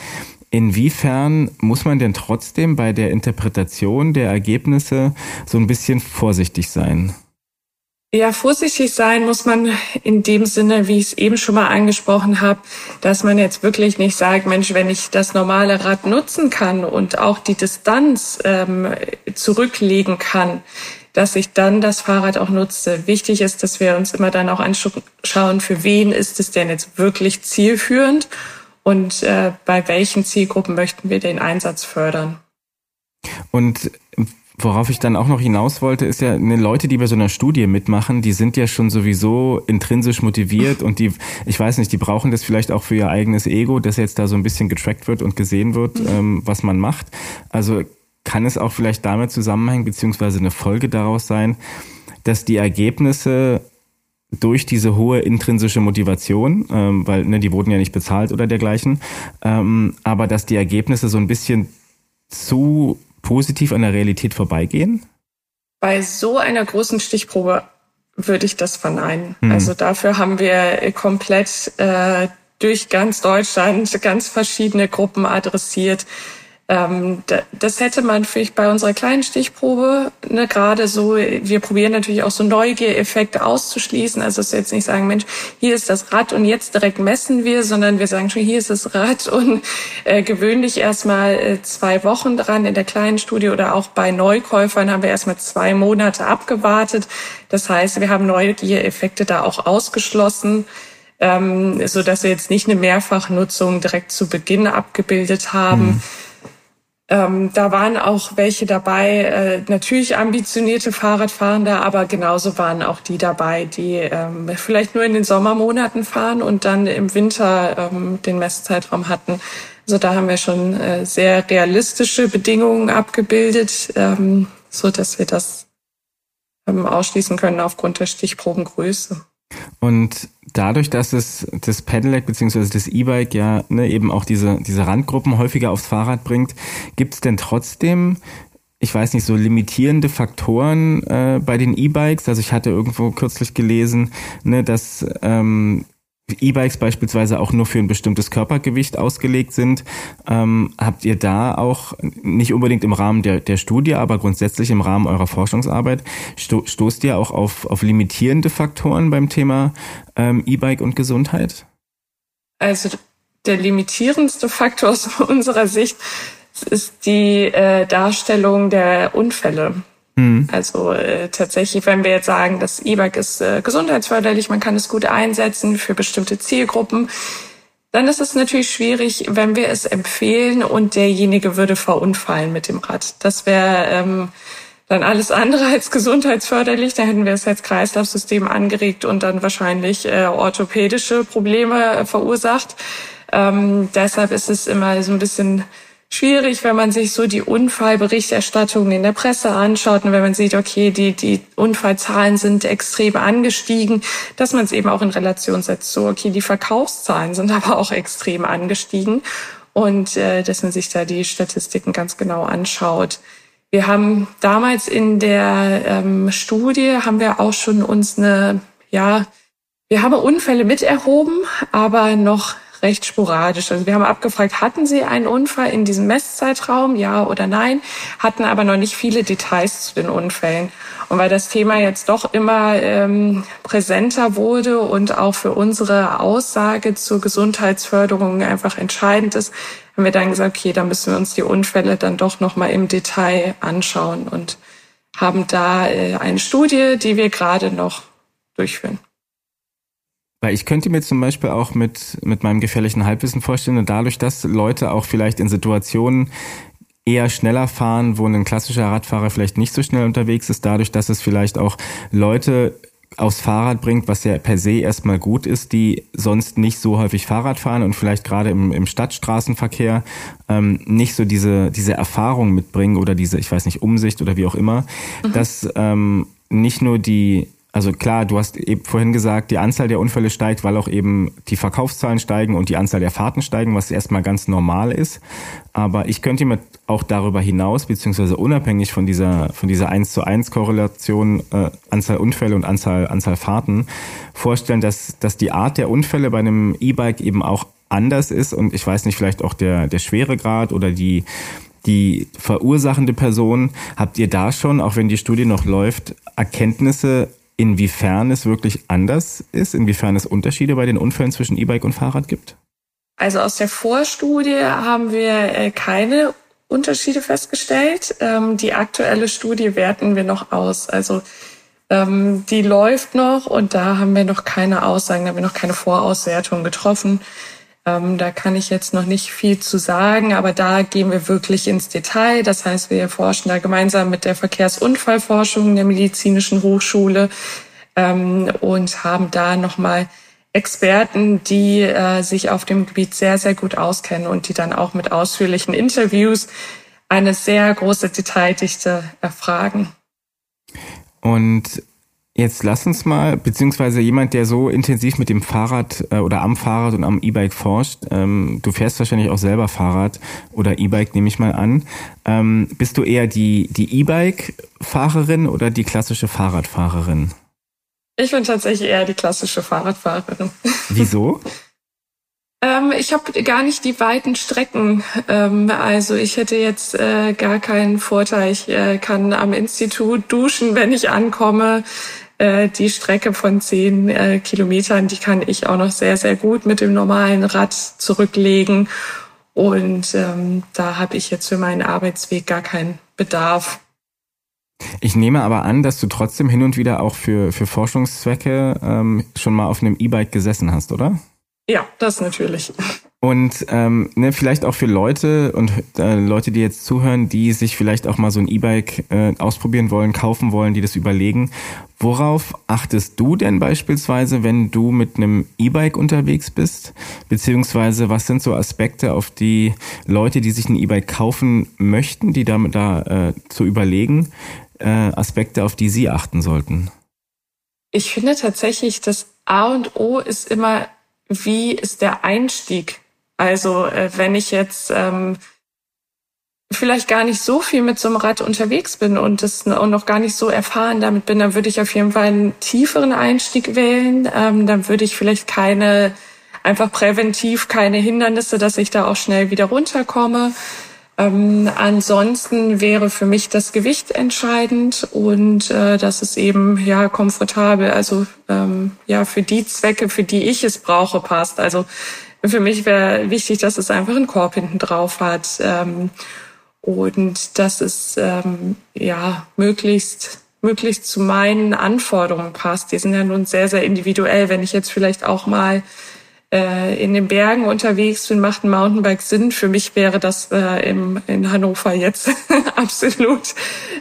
Inwiefern muss man denn trotzdem bei der Interpretation der Ergebnisse so ein bisschen vorsichtig sein? Ja, vorsichtig sein muss man in dem Sinne, wie ich es eben schon mal angesprochen habe, dass man jetzt wirklich nicht sagt, Mensch, wenn ich das normale Rad nutzen kann und auch die Distanz ähm, zurücklegen kann, dass ich dann das Fahrrad auch nutze. Wichtig ist, dass wir uns immer dann auch anschauen, für wen ist es denn jetzt wirklich zielführend und äh, bei welchen Zielgruppen möchten wir den Einsatz fördern. Und Worauf ich dann auch noch hinaus wollte, ist ja, ne, Leute, die bei so einer Studie mitmachen, die sind ja schon sowieso intrinsisch motiviert und die, ich weiß nicht, die brauchen das vielleicht auch für ihr eigenes Ego, dass jetzt da so ein bisschen getrackt wird und gesehen wird, mhm. ähm, was man macht. Also kann es auch vielleicht damit zusammenhängen, beziehungsweise eine Folge daraus sein, dass die Ergebnisse durch diese hohe intrinsische Motivation, ähm, weil ne, die wurden ja nicht bezahlt oder dergleichen, ähm, aber dass die Ergebnisse so ein bisschen zu positiv an der Realität vorbeigehen? Bei so einer großen Stichprobe würde ich das verneinen. Hm. Also dafür haben wir komplett äh, durch ganz Deutschland ganz verschiedene Gruppen adressiert ähm, das hätte man vielleicht bei unserer kleinen Stichprobe ne, gerade so, wir probieren natürlich auch so Neugiereffekte auszuschließen. Also dass wir jetzt nicht sagen, Mensch, hier ist das Rad und jetzt direkt messen wir, sondern wir sagen schon, hier ist das Rad und äh, gewöhnlich erstmal äh, zwei Wochen dran in der kleinen Studie oder auch bei Neukäufern haben wir erstmal zwei Monate abgewartet. Das heißt, wir haben Neugiereffekte da auch ausgeschlossen ähm, so dass wir jetzt nicht eine Mehrfachnutzung direkt zu Beginn abgebildet haben. Mhm. Ähm, da waren auch welche dabei, äh, natürlich ambitionierte Fahrradfahrende, aber genauso waren auch die dabei, die ähm, vielleicht nur in den Sommermonaten fahren und dann im Winter ähm, den Messzeitraum hatten. Also da haben wir schon äh, sehr realistische Bedingungen abgebildet, ähm, so dass wir das ähm, ausschließen können aufgrund der Stichprobengröße. Und dadurch, dass es das Pedelec bzw. das E-Bike ja ne, eben auch diese, diese Randgruppen häufiger aufs Fahrrad bringt, gibt es denn trotzdem, ich weiß nicht, so limitierende Faktoren äh, bei den E-Bikes? Also ich hatte irgendwo kürzlich gelesen, ne, dass ähm, E-Bikes beispielsweise auch nur für ein bestimmtes Körpergewicht ausgelegt sind. Ähm, habt ihr da auch nicht unbedingt im Rahmen der, der Studie, aber grundsätzlich im Rahmen eurer Forschungsarbeit, sto stoßt ihr auch auf, auf limitierende Faktoren beim Thema ähm, E-Bike und Gesundheit? Also der limitierendste Faktor aus unserer Sicht ist die äh, Darstellung der Unfälle. Mhm. Also äh, tatsächlich, wenn wir jetzt sagen, das E-Bike ist äh, gesundheitsförderlich, man kann es gut einsetzen für bestimmte Zielgruppen, dann ist es natürlich schwierig, wenn wir es empfehlen und derjenige würde verunfallen mit dem Rad. Das wäre ähm, dann alles andere als gesundheitsförderlich. Da hätten wir das Herz-Kreislauf-System angeregt und dann wahrscheinlich äh, orthopädische Probleme verursacht. Ähm, deshalb ist es immer so ein bisschen schwierig, wenn man sich so die Unfallberichterstattung in der Presse anschaut und wenn man sieht, okay, die, die Unfallzahlen sind extrem angestiegen, dass man es eben auch in Relation setzt. So, okay, die Verkaufszahlen sind aber auch extrem angestiegen und äh, dass man sich da die Statistiken ganz genau anschaut. Wir haben damals in der ähm, Studie haben wir auch schon uns eine, ja, wir haben Unfälle miterhoben, aber noch recht sporadisch. Also wir haben abgefragt, hatten Sie einen Unfall in diesem Messzeitraum, ja oder nein, hatten aber noch nicht viele Details zu den Unfällen. Und weil das Thema jetzt doch immer ähm, präsenter wurde und auch für unsere Aussage zur Gesundheitsförderung einfach entscheidend ist, haben wir dann gesagt, okay, da müssen wir uns die Unfälle dann doch noch mal im Detail anschauen und haben da äh, eine Studie, die wir gerade noch durchführen. Weil ich könnte mir zum Beispiel auch mit, mit meinem gefährlichen Halbwissen vorstellen, dadurch, dass Leute auch vielleicht in Situationen eher schneller fahren, wo ein klassischer Radfahrer vielleicht nicht so schnell unterwegs ist, dadurch, dass es vielleicht auch Leute aufs Fahrrad bringt, was ja per se erstmal gut ist, die sonst nicht so häufig Fahrrad fahren und vielleicht gerade im, im Stadtstraßenverkehr ähm, nicht so diese, diese Erfahrung mitbringen oder diese, ich weiß nicht, Umsicht oder wie auch immer, mhm. dass ähm, nicht nur die also klar, du hast eben vorhin gesagt, die Anzahl der Unfälle steigt, weil auch eben die Verkaufszahlen steigen und die Anzahl der Fahrten steigen, was erstmal ganz normal ist. Aber ich könnte mir auch darüber hinaus, beziehungsweise unabhängig von dieser, von dieser 1 zu 1 Korrelation, äh, Anzahl Unfälle und Anzahl, Anzahl Fahrten, vorstellen, dass, dass die Art der Unfälle bei einem E-Bike eben auch anders ist und ich weiß nicht, vielleicht auch der, der Schweregrad oder die, die verursachende Person. Habt ihr da schon, auch wenn die Studie noch läuft, Erkenntnisse inwiefern es wirklich anders ist, inwiefern es Unterschiede bei den Unfällen zwischen E-Bike und Fahrrad gibt? Also aus der Vorstudie haben wir äh, keine Unterschiede festgestellt. Ähm, die aktuelle Studie werten wir noch aus. Also ähm, die läuft noch und da haben wir noch keine Aussagen, da haben wir noch keine Vorauswertung getroffen. Ähm, da kann ich jetzt noch nicht viel zu sagen, aber da gehen wir wirklich ins Detail. Das heißt, wir forschen da gemeinsam mit der Verkehrsunfallforschung der Medizinischen Hochschule ähm, und haben da nochmal Experten, die äh, sich auf dem Gebiet sehr, sehr gut auskennen und die dann auch mit ausführlichen Interviews eine sehr große Detaildichte erfragen. Und Jetzt lass uns mal, beziehungsweise jemand, der so intensiv mit dem Fahrrad äh, oder am Fahrrad und am E-Bike forscht, ähm, du fährst wahrscheinlich auch selber Fahrrad oder E-Bike, nehme ich mal an. Ähm, bist du eher die, die E-Bike-Fahrerin oder die klassische Fahrradfahrerin? Ich bin tatsächlich eher die klassische Fahrradfahrerin. Wieso? Ähm, ich habe gar nicht die weiten Strecken. Ähm, also ich hätte jetzt äh, gar keinen Vorteil. Ich äh, kann am Institut duschen, wenn ich ankomme. Äh, die Strecke von zehn äh, Kilometern, die kann ich auch noch sehr, sehr gut mit dem normalen Rad zurücklegen. Und ähm, da habe ich jetzt für meinen Arbeitsweg gar keinen Bedarf. Ich nehme aber an, dass du trotzdem hin und wieder auch für, für Forschungszwecke ähm, schon mal auf einem E-Bike gesessen hast, oder? Ja, das natürlich. Und ähm, ne, vielleicht auch für Leute und äh, Leute, die jetzt zuhören, die sich vielleicht auch mal so ein E-Bike äh, ausprobieren wollen, kaufen wollen, die das überlegen. Worauf achtest du denn beispielsweise, wenn du mit einem E-Bike unterwegs bist? Beziehungsweise was sind so Aspekte, auf die Leute, die sich ein E-Bike kaufen möchten, die damit da äh, zu überlegen, äh, Aspekte, auf die sie achten sollten? Ich finde tatsächlich, das A und O ist immer, wie ist der Einstieg also äh, wenn ich jetzt ähm, vielleicht gar nicht so viel mit so einem Rad unterwegs bin und das und noch gar nicht so erfahren damit bin, dann würde ich auf jeden Fall einen tieferen Einstieg wählen. Ähm, dann würde ich vielleicht keine, einfach präventiv keine Hindernisse, dass ich da auch schnell wieder runterkomme. Ähm, ansonsten wäre für mich das Gewicht entscheidend und äh, dass es eben ja komfortabel, also ähm, ja für die Zwecke, für die ich es brauche, passt. Also für mich wäre wichtig, dass es einfach einen Korb hinten drauf hat ähm, und dass es ähm, ja möglichst möglichst zu meinen Anforderungen passt. Die sind ja nun sehr sehr individuell. Wenn ich jetzt vielleicht auch mal äh, in den Bergen unterwegs bin, macht ein Mountainbike Sinn. Für mich wäre das äh, im, in Hannover jetzt absolut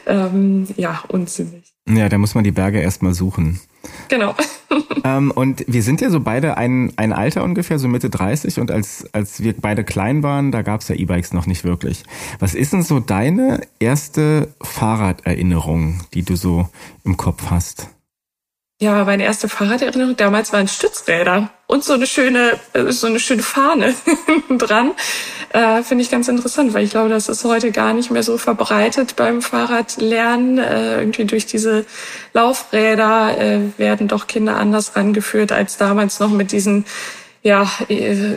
ähm, ja unsinnig. Ja, da muss man die Berge erstmal suchen. Genau. ähm, und wir sind ja so beide ein, ein Alter ungefähr, so Mitte 30. Und als, als wir beide klein waren, da gab es ja E-Bikes noch nicht wirklich. Was ist denn so deine erste Fahrraderinnerung, die du so im Kopf hast? Ja, meine erste Fahrraderinnerung damals waren Stützräder und so eine schöne, äh, so eine schöne Fahne dran. Äh, Finde ich ganz interessant, weil ich glaube, das ist heute gar nicht mehr so verbreitet beim Fahrradlernen. Äh, irgendwie durch diese Laufräder äh, werden doch Kinder anders rangeführt als damals noch mit diesen ja, äh,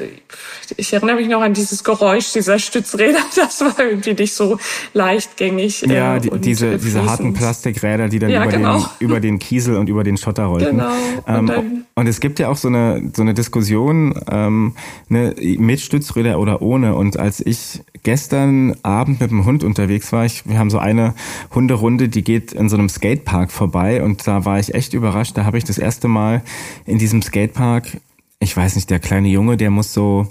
ich erinnere mich noch an dieses Geräusch dieser Stützräder. Das war irgendwie nicht so leichtgängig. Äh, ja, die, diese, diese harten Plastikräder, die dann ja, über, genau. den, über den Kiesel und über den Schotter rollten. Genau. Ähm, und, und, es gibt ja auch so eine, so eine Diskussion ähm, ne, mit Stützräder oder ohne. Und als ich gestern Abend mit dem Hund unterwegs war, ich, wir haben so eine Hunderunde, die geht in so einem Skatepark vorbei. Und da war ich echt überrascht. Da habe ich das erste Mal in diesem Skatepark ich weiß nicht, der kleine Junge, der muss so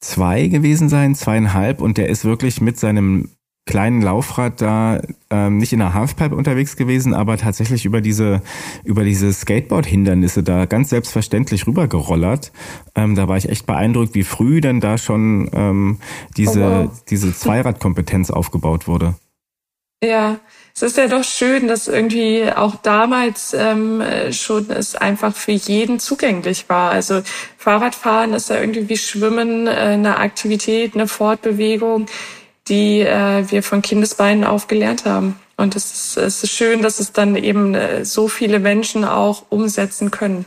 zwei gewesen sein, zweieinhalb, und der ist wirklich mit seinem kleinen Laufrad da ähm, nicht in der Halfpipe unterwegs gewesen, aber tatsächlich über diese über diese Skateboard-Hindernisse da ganz selbstverständlich rübergerollert. Ähm, da war ich echt beeindruckt, wie früh denn da schon ähm, diese oh wow. diese Zweiradkompetenz aufgebaut wurde. Ja, es ist ja doch schön, dass irgendwie auch damals ähm, schon es einfach für jeden zugänglich war. Also Fahrradfahren ist ja irgendwie wie Schwimmen, äh, eine Aktivität, eine Fortbewegung, die äh, wir von Kindesbeinen auf gelernt haben. Und es ist, es ist schön, dass es dann eben äh, so viele Menschen auch umsetzen können.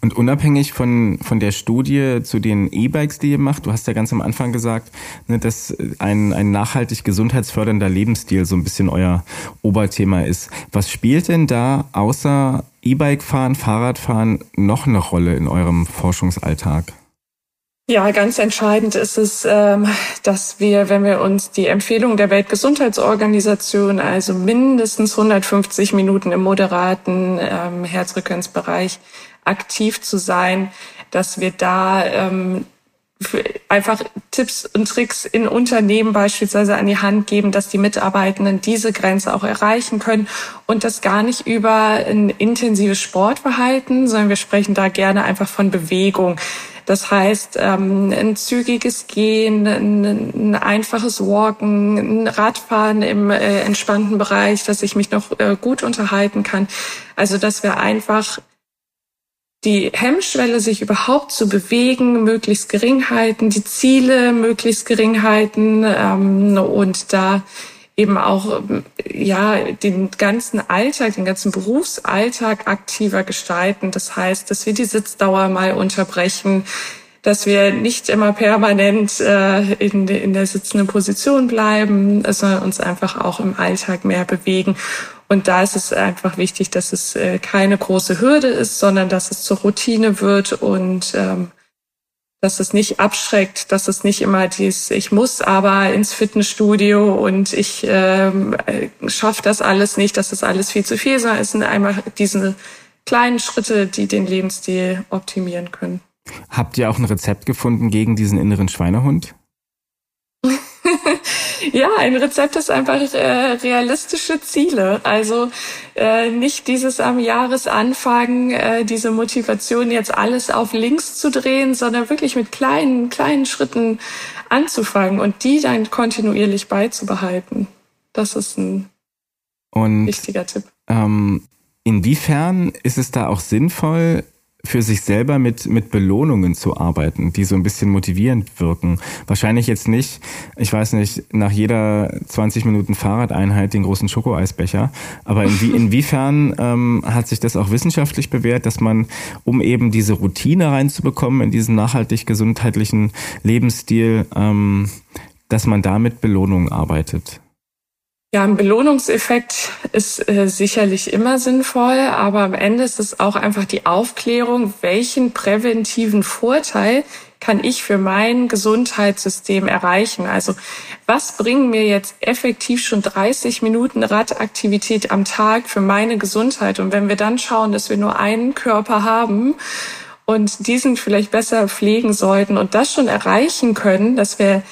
Und unabhängig von, von der Studie zu den E-Bikes, die ihr macht, du hast ja ganz am Anfang gesagt, ne, dass ein, ein nachhaltig gesundheitsfördernder Lebensstil so ein bisschen euer Oberthema ist. Was spielt denn da außer E-Bike fahren, Fahrradfahren noch eine Rolle in eurem Forschungsalltag? Ja, ganz entscheidend ist es, ähm, dass wir, wenn wir uns die Empfehlung der Weltgesundheitsorganisation, also mindestens 150 Minuten im moderaten ähm, Herzfrequenzbereich aktiv zu sein, dass wir da ähm, einfach Tipps und Tricks in Unternehmen beispielsweise an die Hand geben, dass die Mitarbeitenden diese Grenze auch erreichen können und das gar nicht über ein intensives Sportverhalten, sondern wir sprechen da gerne einfach von Bewegung. Das heißt, ähm, ein zügiges Gehen, ein, ein einfaches Walken, ein Radfahren im äh, entspannten Bereich, dass ich mich noch äh, gut unterhalten kann. Also, dass wir einfach die Hemmschwelle, sich überhaupt zu bewegen, möglichst gering halten, die Ziele möglichst gering halten ähm, und da eben auch ja den ganzen Alltag, den ganzen Berufsalltag aktiver gestalten. Das heißt, dass wir die Sitzdauer mal unterbrechen, dass wir nicht immer permanent äh, in, in der sitzenden Position bleiben, sondern uns einfach auch im Alltag mehr bewegen. Und da ist es einfach wichtig, dass es äh, keine große Hürde ist, sondern dass es zur Routine wird und ähm, dass es nicht abschreckt, dass es nicht immer dies, ich muss aber ins Fitnessstudio und ich ähm, äh, schaffe das alles nicht, das ist alles viel zu viel, sondern es sind einmal diese kleinen Schritte, die den Lebensstil optimieren können. Habt ihr auch ein Rezept gefunden gegen diesen inneren Schweinehund? ja, ein Rezept ist einfach äh, realistische Ziele. Also äh, nicht dieses am Jahresanfang, äh, diese Motivation, jetzt alles auf links zu drehen, sondern wirklich mit kleinen, kleinen Schritten anzufangen und die dann kontinuierlich beizubehalten. Das ist ein und, wichtiger Tipp. Ähm, inwiefern ist es da auch sinnvoll, für sich selber mit, mit Belohnungen zu arbeiten, die so ein bisschen motivierend wirken. Wahrscheinlich jetzt nicht, ich weiß nicht, nach jeder 20 Minuten Fahrradeinheit den großen Schokoeisbecher, aber inwie, inwiefern ähm, hat sich das auch wissenschaftlich bewährt, dass man, um eben diese Routine reinzubekommen in diesen nachhaltig gesundheitlichen Lebensstil, ähm, dass man da mit Belohnungen arbeitet? Ja, ein Belohnungseffekt ist äh, sicherlich immer sinnvoll, aber am Ende ist es auch einfach die Aufklärung, welchen präventiven Vorteil kann ich für mein Gesundheitssystem erreichen? Also was bringen mir jetzt effektiv schon 30 Minuten Radaktivität am Tag für meine Gesundheit? Und wenn wir dann schauen, dass wir nur einen Körper haben und diesen vielleicht besser pflegen sollten und das schon erreichen können, dass wir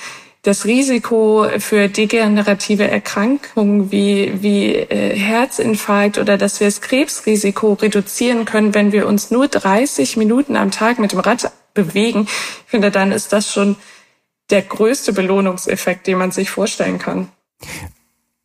das Risiko für degenerative Erkrankungen wie, wie äh, Herzinfarkt oder dass wir das Krebsrisiko reduzieren können, wenn wir uns nur 30 Minuten am Tag mit dem Rad bewegen. Ich finde, dann ist das schon der größte Belohnungseffekt, den man sich vorstellen kann.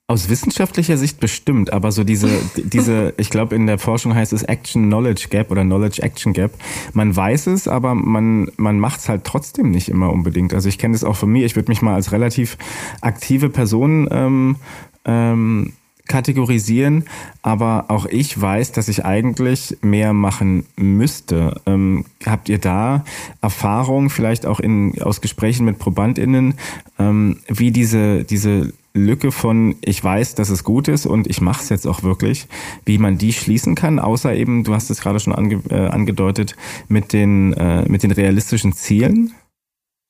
Aus wissenschaftlicher Sicht bestimmt, aber so diese, diese, ich glaube in der Forschung heißt es Action Knowledge Gap oder Knowledge Action Gap. Man weiß es, aber man, man macht es halt trotzdem nicht immer unbedingt. Also ich kenne das auch von mir. Ich würde mich mal als relativ aktive Person ähm, ähm, kategorisieren, aber auch ich weiß, dass ich eigentlich mehr machen müsste. Ähm, habt ihr da Erfahrung, vielleicht auch in, aus Gesprächen mit ProbandInnen, ähm, wie diese, diese Lücke von ich weiß, dass es gut ist und ich mache es jetzt auch wirklich, wie man die schließen kann, außer eben, du hast es gerade schon ange, äh, angedeutet, mit den, äh, mit den realistischen Zielen?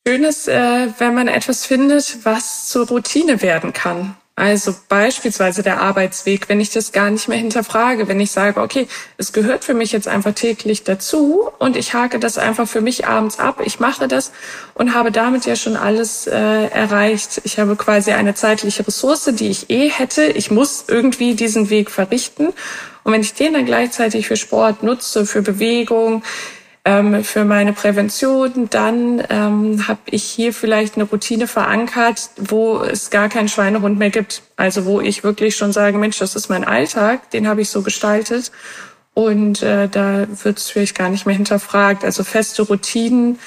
Schön ist, äh, wenn man etwas findet, was zur Routine werden kann. Also beispielsweise der Arbeitsweg, wenn ich das gar nicht mehr hinterfrage, wenn ich sage, okay, es gehört für mich jetzt einfach täglich dazu und ich hake das einfach für mich abends ab, ich mache das und habe damit ja schon alles äh, erreicht. Ich habe quasi eine zeitliche Ressource, die ich eh hätte. Ich muss irgendwie diesen Weg verrichten. Und wenn ich den dann gleichzeitig für Sport nutze, für Bewegung, ähm, für meine Prävention. Dann ähm, habe ich hier vielleicht eine Routine verankert, wo es gar keinen Schweinehund mehr gibt. Also wo ich wirklich schon sage, Mensch, das ist mein Alltag, den habe ich so gestaltet. Und äh, da wird es vielleicht gar nicht mehr hinterfragt. Also feste Routinen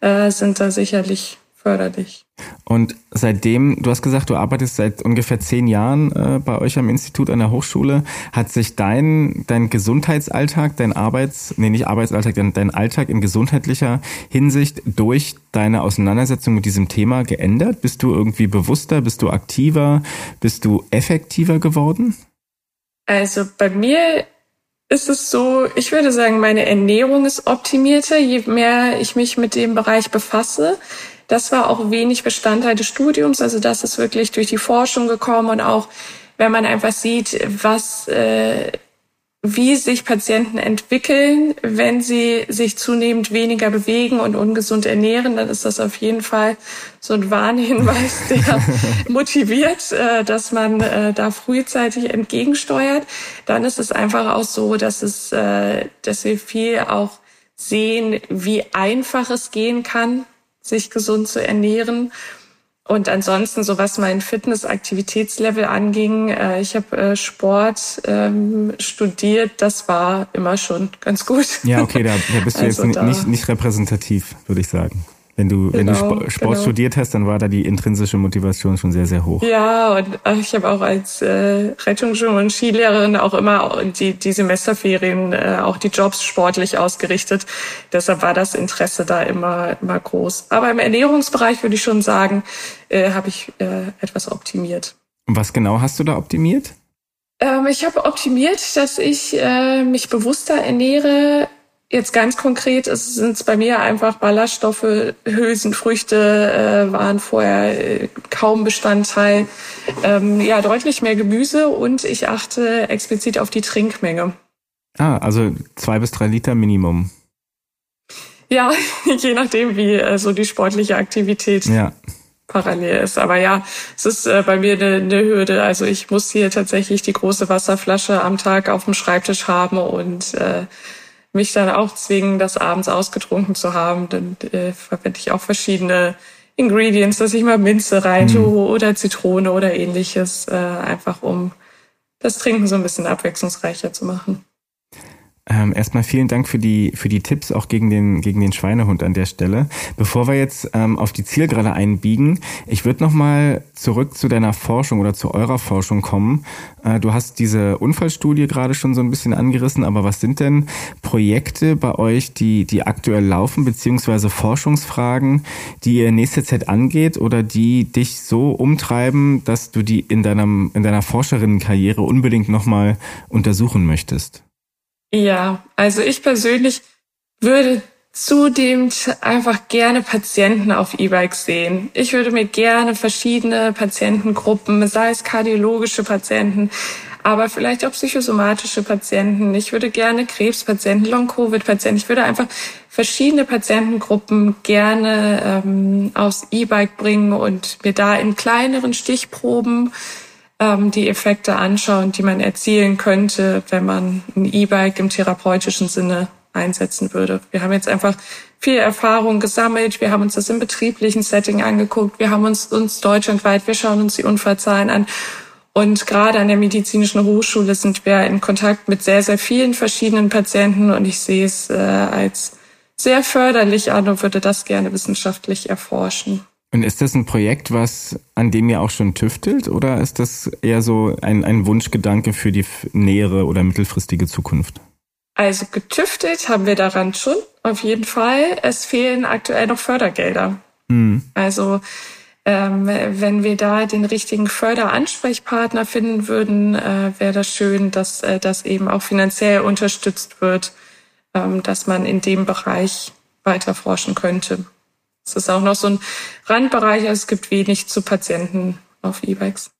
äh, sind da sicherlich förderlich. Und seitdem, du hast gesagt, du arbeitest seit ungefähr zehn Jahren äh, bei euch am Institut an der Hochschule. Hat sich dein, dein Gesundheitsalltag, dein Arbeits, nee, nicht Arbeitsalltag, dein, dein Alltag in gesundheitlicher Hinsicht durch deine Auseinandersetzung mit diesem Thema geändert? Bist du irgendwie bewusster? Bist du aktiver? Bist du effektiver geworden? Also bei mir ist es so, ich würde sagen, meine Ernährung ist optimierter, je mehr ich mich mit dem Bereich befasse. Das war auch wenig Bestandteil des Studiums. Also das ist wirklich durch die Forschung gekommen und auch wenn man einfach sieht, was äh, wie sich Patienten entwickeln, wenn sie sich zunehmend weniger bewegen und ungesund ernähren, dann ist das auf jeden Fall so ein Warnhinweis, der motiviert, äh, dass man äh, da frühzeitig entgegensteuert. Dann ist es einfach auch so, dass es, äh, dass wir viel auch sehen, wie einfach es gehen kann, sich gesund zu ernähren. Und ansonsten, so was mein Fitness-Aktivitätslevel anging, äh, ich habe äh, Sport ähm, studiert, das war immer schon ganz gut. Ja, okay, da, da bist du also jetzt nicht, nicht repräsentativ, würde ich sagen. Wenn du, genau, wenn du Sport, genau. studiert hast, dann war da die intrinsische Motivation schon sehr, sehr hoch. Ja, und äh, ich habe auch als äh, Rettungsschwimmer und Skilehrerin auch immer die, die Semesterferien, äh, auch die Jobs sportlich ausgerichtet. Deshalb war das Interesse da immer, immer groß. Aber im Ernährungsbereich würde ich schon sagen, äh, habe ich äh, etwas optimiert. Und was genau hast du da optimiert? Ähm, ich habe optimiert, dass ich äh, mich bewusster ernähre, Jetzt ganz konkret sind es bei mir einfach Ballaststoffe, Hülsenfrüchte äh, waren vorher äh, kaum Bestandteil. Ähm, ja, deutlich mehr Gemüse und ich achte explizit auf die Trinkmenge. Ah, also zwei bis drei Liter Minimum. Ja, je nachdem, wie äh, so die sportliche Aktivität ja. parallel ist. Aber ja, es ist äh, bei mir eine, eine Hürde. Also ich muss hier tatsächlich die große Wasserflasche am Tag auf dem Schreibtisch haben und äh, mich dann auch zwingen, das abends ausgetrunken zu haben. Dann äh, verwende ich auch verschiedene Ingredients, dass ich mal Minze reintue mhm. oder Zitrone oder ähnliches, äh, einfach um das Trinken so ein bisschen abwechslungsreicher zu machen. Ähm, erstmal vielen Dank für die, für die Tipps auch gegen den, gegen den Schweinehund an der Stelle. Bevor wir jetzt ähm, auf die Zielgerade einbiegen, ich würde nochmal zurück zu deiner Forschung oder zu eurer Forschung kommen. Äh, du hast diese Unfallstudie gerade schon so ein bisschen angerissen, aber was sind denn Projekte bei euch, die, die aktuell laufen, beziehungsweise Forschungsfragen, die ihr nächste Zeit angeht oder die dich so umtreiben, dass du die in deinem, in deiner Forscherinnenkarriere unbedingt nochmal untersuchen möchtest? Ja, also ich persönlich würde zudem einfach gerne Patienten auf E-Bikes sehen. Ich würde mir gerne verschiedene Patientengruppen, sei es kardiologische Patienten, aber vielleicht auch psychosomatische Patienten. Ich würde gerne Krebspatienten, Long-Covid-Patienten. Ich würde einfach verschiedene Patientengruppen gerne ähm, aufs E-Bike bringen und mir da in kleineren Stichproben ähm, die Effekte anschauen, die man erzielen könnte, wenn man ein E-Bike im therapeutischen Sinne einsetzen würde. Wir haben jetzt einfach viel Erfahrung gesammelt. Wir haben uns das im betrieblichen Setting angeguckt. Wir haben uns, uns deutschlandweit, wir schauen uns die Unfallzahlen an. Und gerade an der medizinischen Hochschule sind wir in Kontakt mit sehr, sehr vielen verschiedenen Patienten und ich sehe es äh, als sehr förderlich an und würde das gerne wissenschaftlich erforschen. Und ist das ein Projekt, was an dem ihr auch schon tüftelt oder ist das eher so ein, ein Wunschgedanke für die nähere oder mittelfristige Zukunft? Also getüftelt haben wir daran schon, auf jeden Fall. Es fehlen aktuell noch Fördergelder. Mhm. Also ähm, wenn wir da den richtigen Förderansprechpartner finden würden, äh, wäre das schön, dass äh, das eben auch finanziell unterstützt wird, ähm, dass man in dem Bereich weiter forschen könnte. Es ist auch noch so ein Randbereich, also es gibt wenig zu Patienten auf E-Bikes.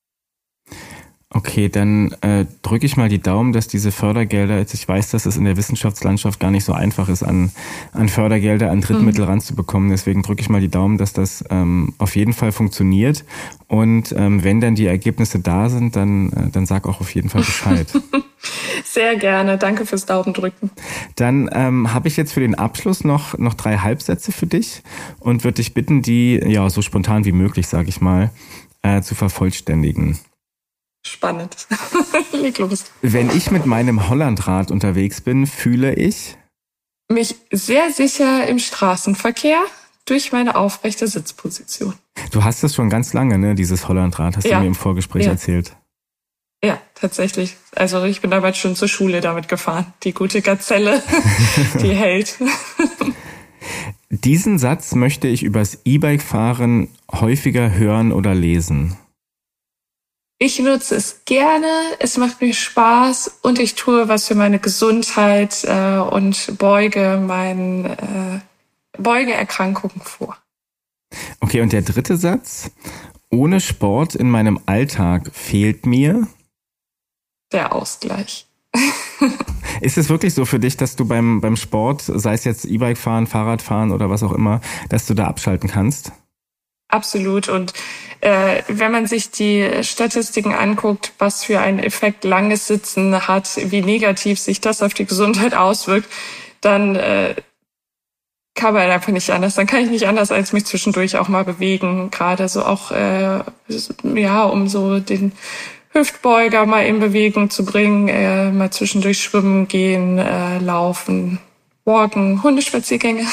Okay, dann äh, drücke ich mal die Daumen, dass diese Fördergelder, jetzt ich weiß, dass es in der Wissenschaftslandschaft gar nicht so einfach ist, an, an Fördergelder, an Drittmittel mhm. ranzubekommen. Deswegen drücke ich mal die Daumen, dass das ähm, auf jeden Fall funktioniert. Und ähm, wenn dann die Ergebnisse da sind, dann, äh, dann sag auch auf jeden Fall Bescheid. Sehr gerne. Danke fürs Daumendrücken. Dann ähm, habe ich jetzt für den Abschluss noch, noch drei Halbsätze für dich und würde dich bitten, die ja so spontan wie möglich, sage ich mal, äh, zu vervollständigen. Spannend. Leg los. Wenn ich mit meinem Hollandrad unterwegs bin, fühle ich mich sehr sicher im Straßenverkehr durch meine aufrechte Sitzposition. Du hast das schon ganz lange, ne, dieses Hollandrad, hast ja. du mir im Vorgespräch ja. erzählt. Ja, tatsächlich. Also ich bin damals schon zur Schule damit gefahren. Die gute Gazelle, die hält. Diesen Satz möchte ich übers E-Bike-Fahren häufiger hören oder lesen. Ich nutze es gerne, es macht mir Spaß und ich tue was für meine Gesundheit äh, und beuge mein äh, beuge Erkrankungen vor. Okay, und der dritte Satz. Ohne Sport in meinem Alltag fehlt mir der Ausgleich. Ist es wirklich so für dich, dass du beim, beim Sport, sei es jetzt E-Bike fahren, Fahrrad fahren oder was auch immer, dass du da abschalten kannst? Absolut. Und äh, wenn man sich die Statistiken anguckt, was für einen Effekt langes Sitzen hat, wie negativ sich das auf die Gesundheit auswirkt, dann äh, kann man einfach nicht anders. Dann kann ich nicht anders, als mich zwischendurch auch mal bewegen. Gerade so auch, äh, ja, um so den Hüftbeuger mal in Bewegung zu bringen, äh, mal zwischendurch schwimmen gehen, äh, laufen, walken, Hundespaziergänge.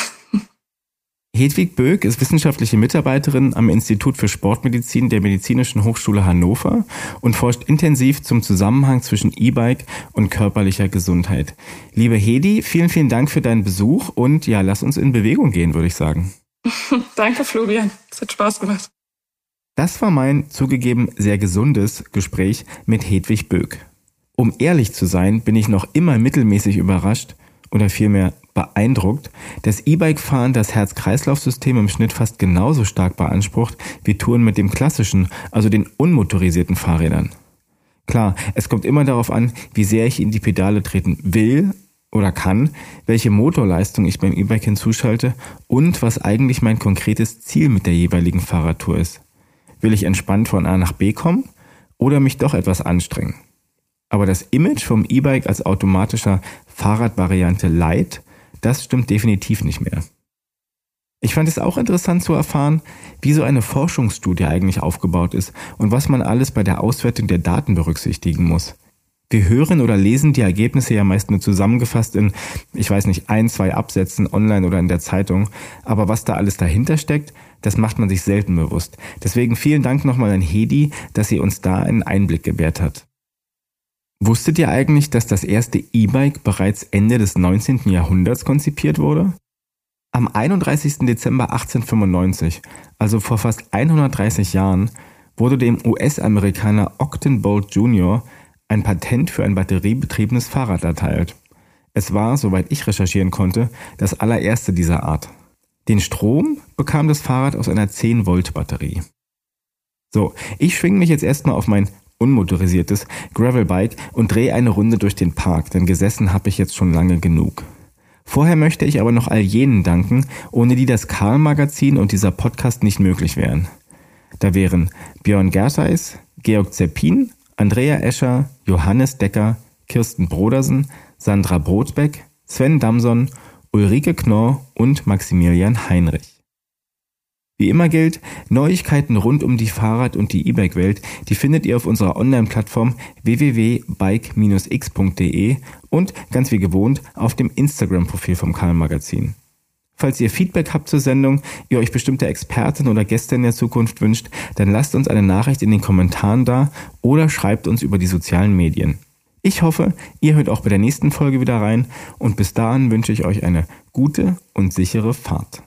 Hedwig Böck ist wissenschaftliche Mitarbeiterin am Institut für Sportmedizin der Medizinischen Hochschule Hannover und forscht intensiv zum Zusammenhang zwischen E-Bike und körperlicher Gesundheit. Liebe Hedi, vielen, vielen Dank für deinen Besuch und ja, lass uns in Bewegung gehen, würde ich sagen. Danke, Florian. Es hat Spaß gemacht. Das war mein zugegeben sehr gesundes Gespräch mit Hedwig Böck. Um ehrlich zu sein, bin ich noch immer mittelmäßig überrascht oder vielmehr beeindruckt, dass E-Bike-Fahren das Herz-Kreislauf-System im Schnitt fast genauso stark beansprucht wie Touren mit dem klassischen, also den unmotorisierten Fahrrädern. Klar, es kommt immer darauf an, wie sehr ich in die Pedale treten will oder kann, welche Motorleistung ich beim E-Bike hinzuschalte und was eigentlich mein konkretes Ziel mit der jeweiligen Fahrradtour ist. Will ich entspannt von A nach B kommen oder mich doch etwas anstrengen? Aber das Image vom E-Bike als automatischer Fahrradvariante Light das stimmt definitiv nicht mehr. Ich fand es auch interessant zu erfahren, wie so eine Forschungsstudie eigentlich aufgebaut ist und was man alles bei der Auswertung der Daten berücksichtigen muss. Wir hören oder lesen die Ergebnisse ja meist nur zusammengefasst in, ich weiß nicht, ein, zwei Absätzen online oder in der Zeitung, aber was da alles dahinter steckt, das macht man sich selten bewusst. Deswegen vielen Dank nochmal an Hedi, dass sie uns da einen Einblick gewährt hat. Wusstet ihr eigentlich, dass das erste E-Bike bereits Ende des 19. Jahrhunderts konzipiert wurde? Am 31. Dezember 1895, also vor fast 130 Jahren, wurde dem US-Amerikaner Ogden Bolt Jr. ein Patent für ein batteriebetriebenes Fahrrad erteilt. Es war, soweit ich recherchieren konnte, das allererste dieser Art. Den Strom bekam das Fahrrad aus einer 10-Volt-Batterie. So, ich schwinge mich jetzt erstmal auf mein unmotorisiertes Gravelbike und drehe eine Runde durch den Park, denn gesessen habe ich jetzt schon lange genug. Vorher möchte ich aber noch all jenen danken, ohne die das Karl-Magazin und dieser Podcast nicht möglich wären. Da wären Björn Gertheis, Georg Zeppin, Andrea Escher, Johannes Decker, Kirsten Brodersen, Sandra Brotbeck, Sven Damson, Ulrike Knorr und Maximilian Heinrich. Wie immer gilt, Neuigkeiten rund um die Fahrrad- und die E-Bike-Welt, die findet ihr auf unserer Online-Plattform www.bike-x.de und ganz wie gewohnt auf dem Instagram-Profil vom Karl Magazin. Falls ihr Feedback habt zur Sendung, ihr euch bestimmte Experten oder Gäste in der Zukunft wünscht, dann lasst uns eine Nachricht in den Kommentaren da oder schreibt uns über die sozialen Medien. Ich hoffe, ihr hört auch bei der nächsten Folge wieder rein und bis dahin wünsche ich euch eine gute und sichere Fahrt.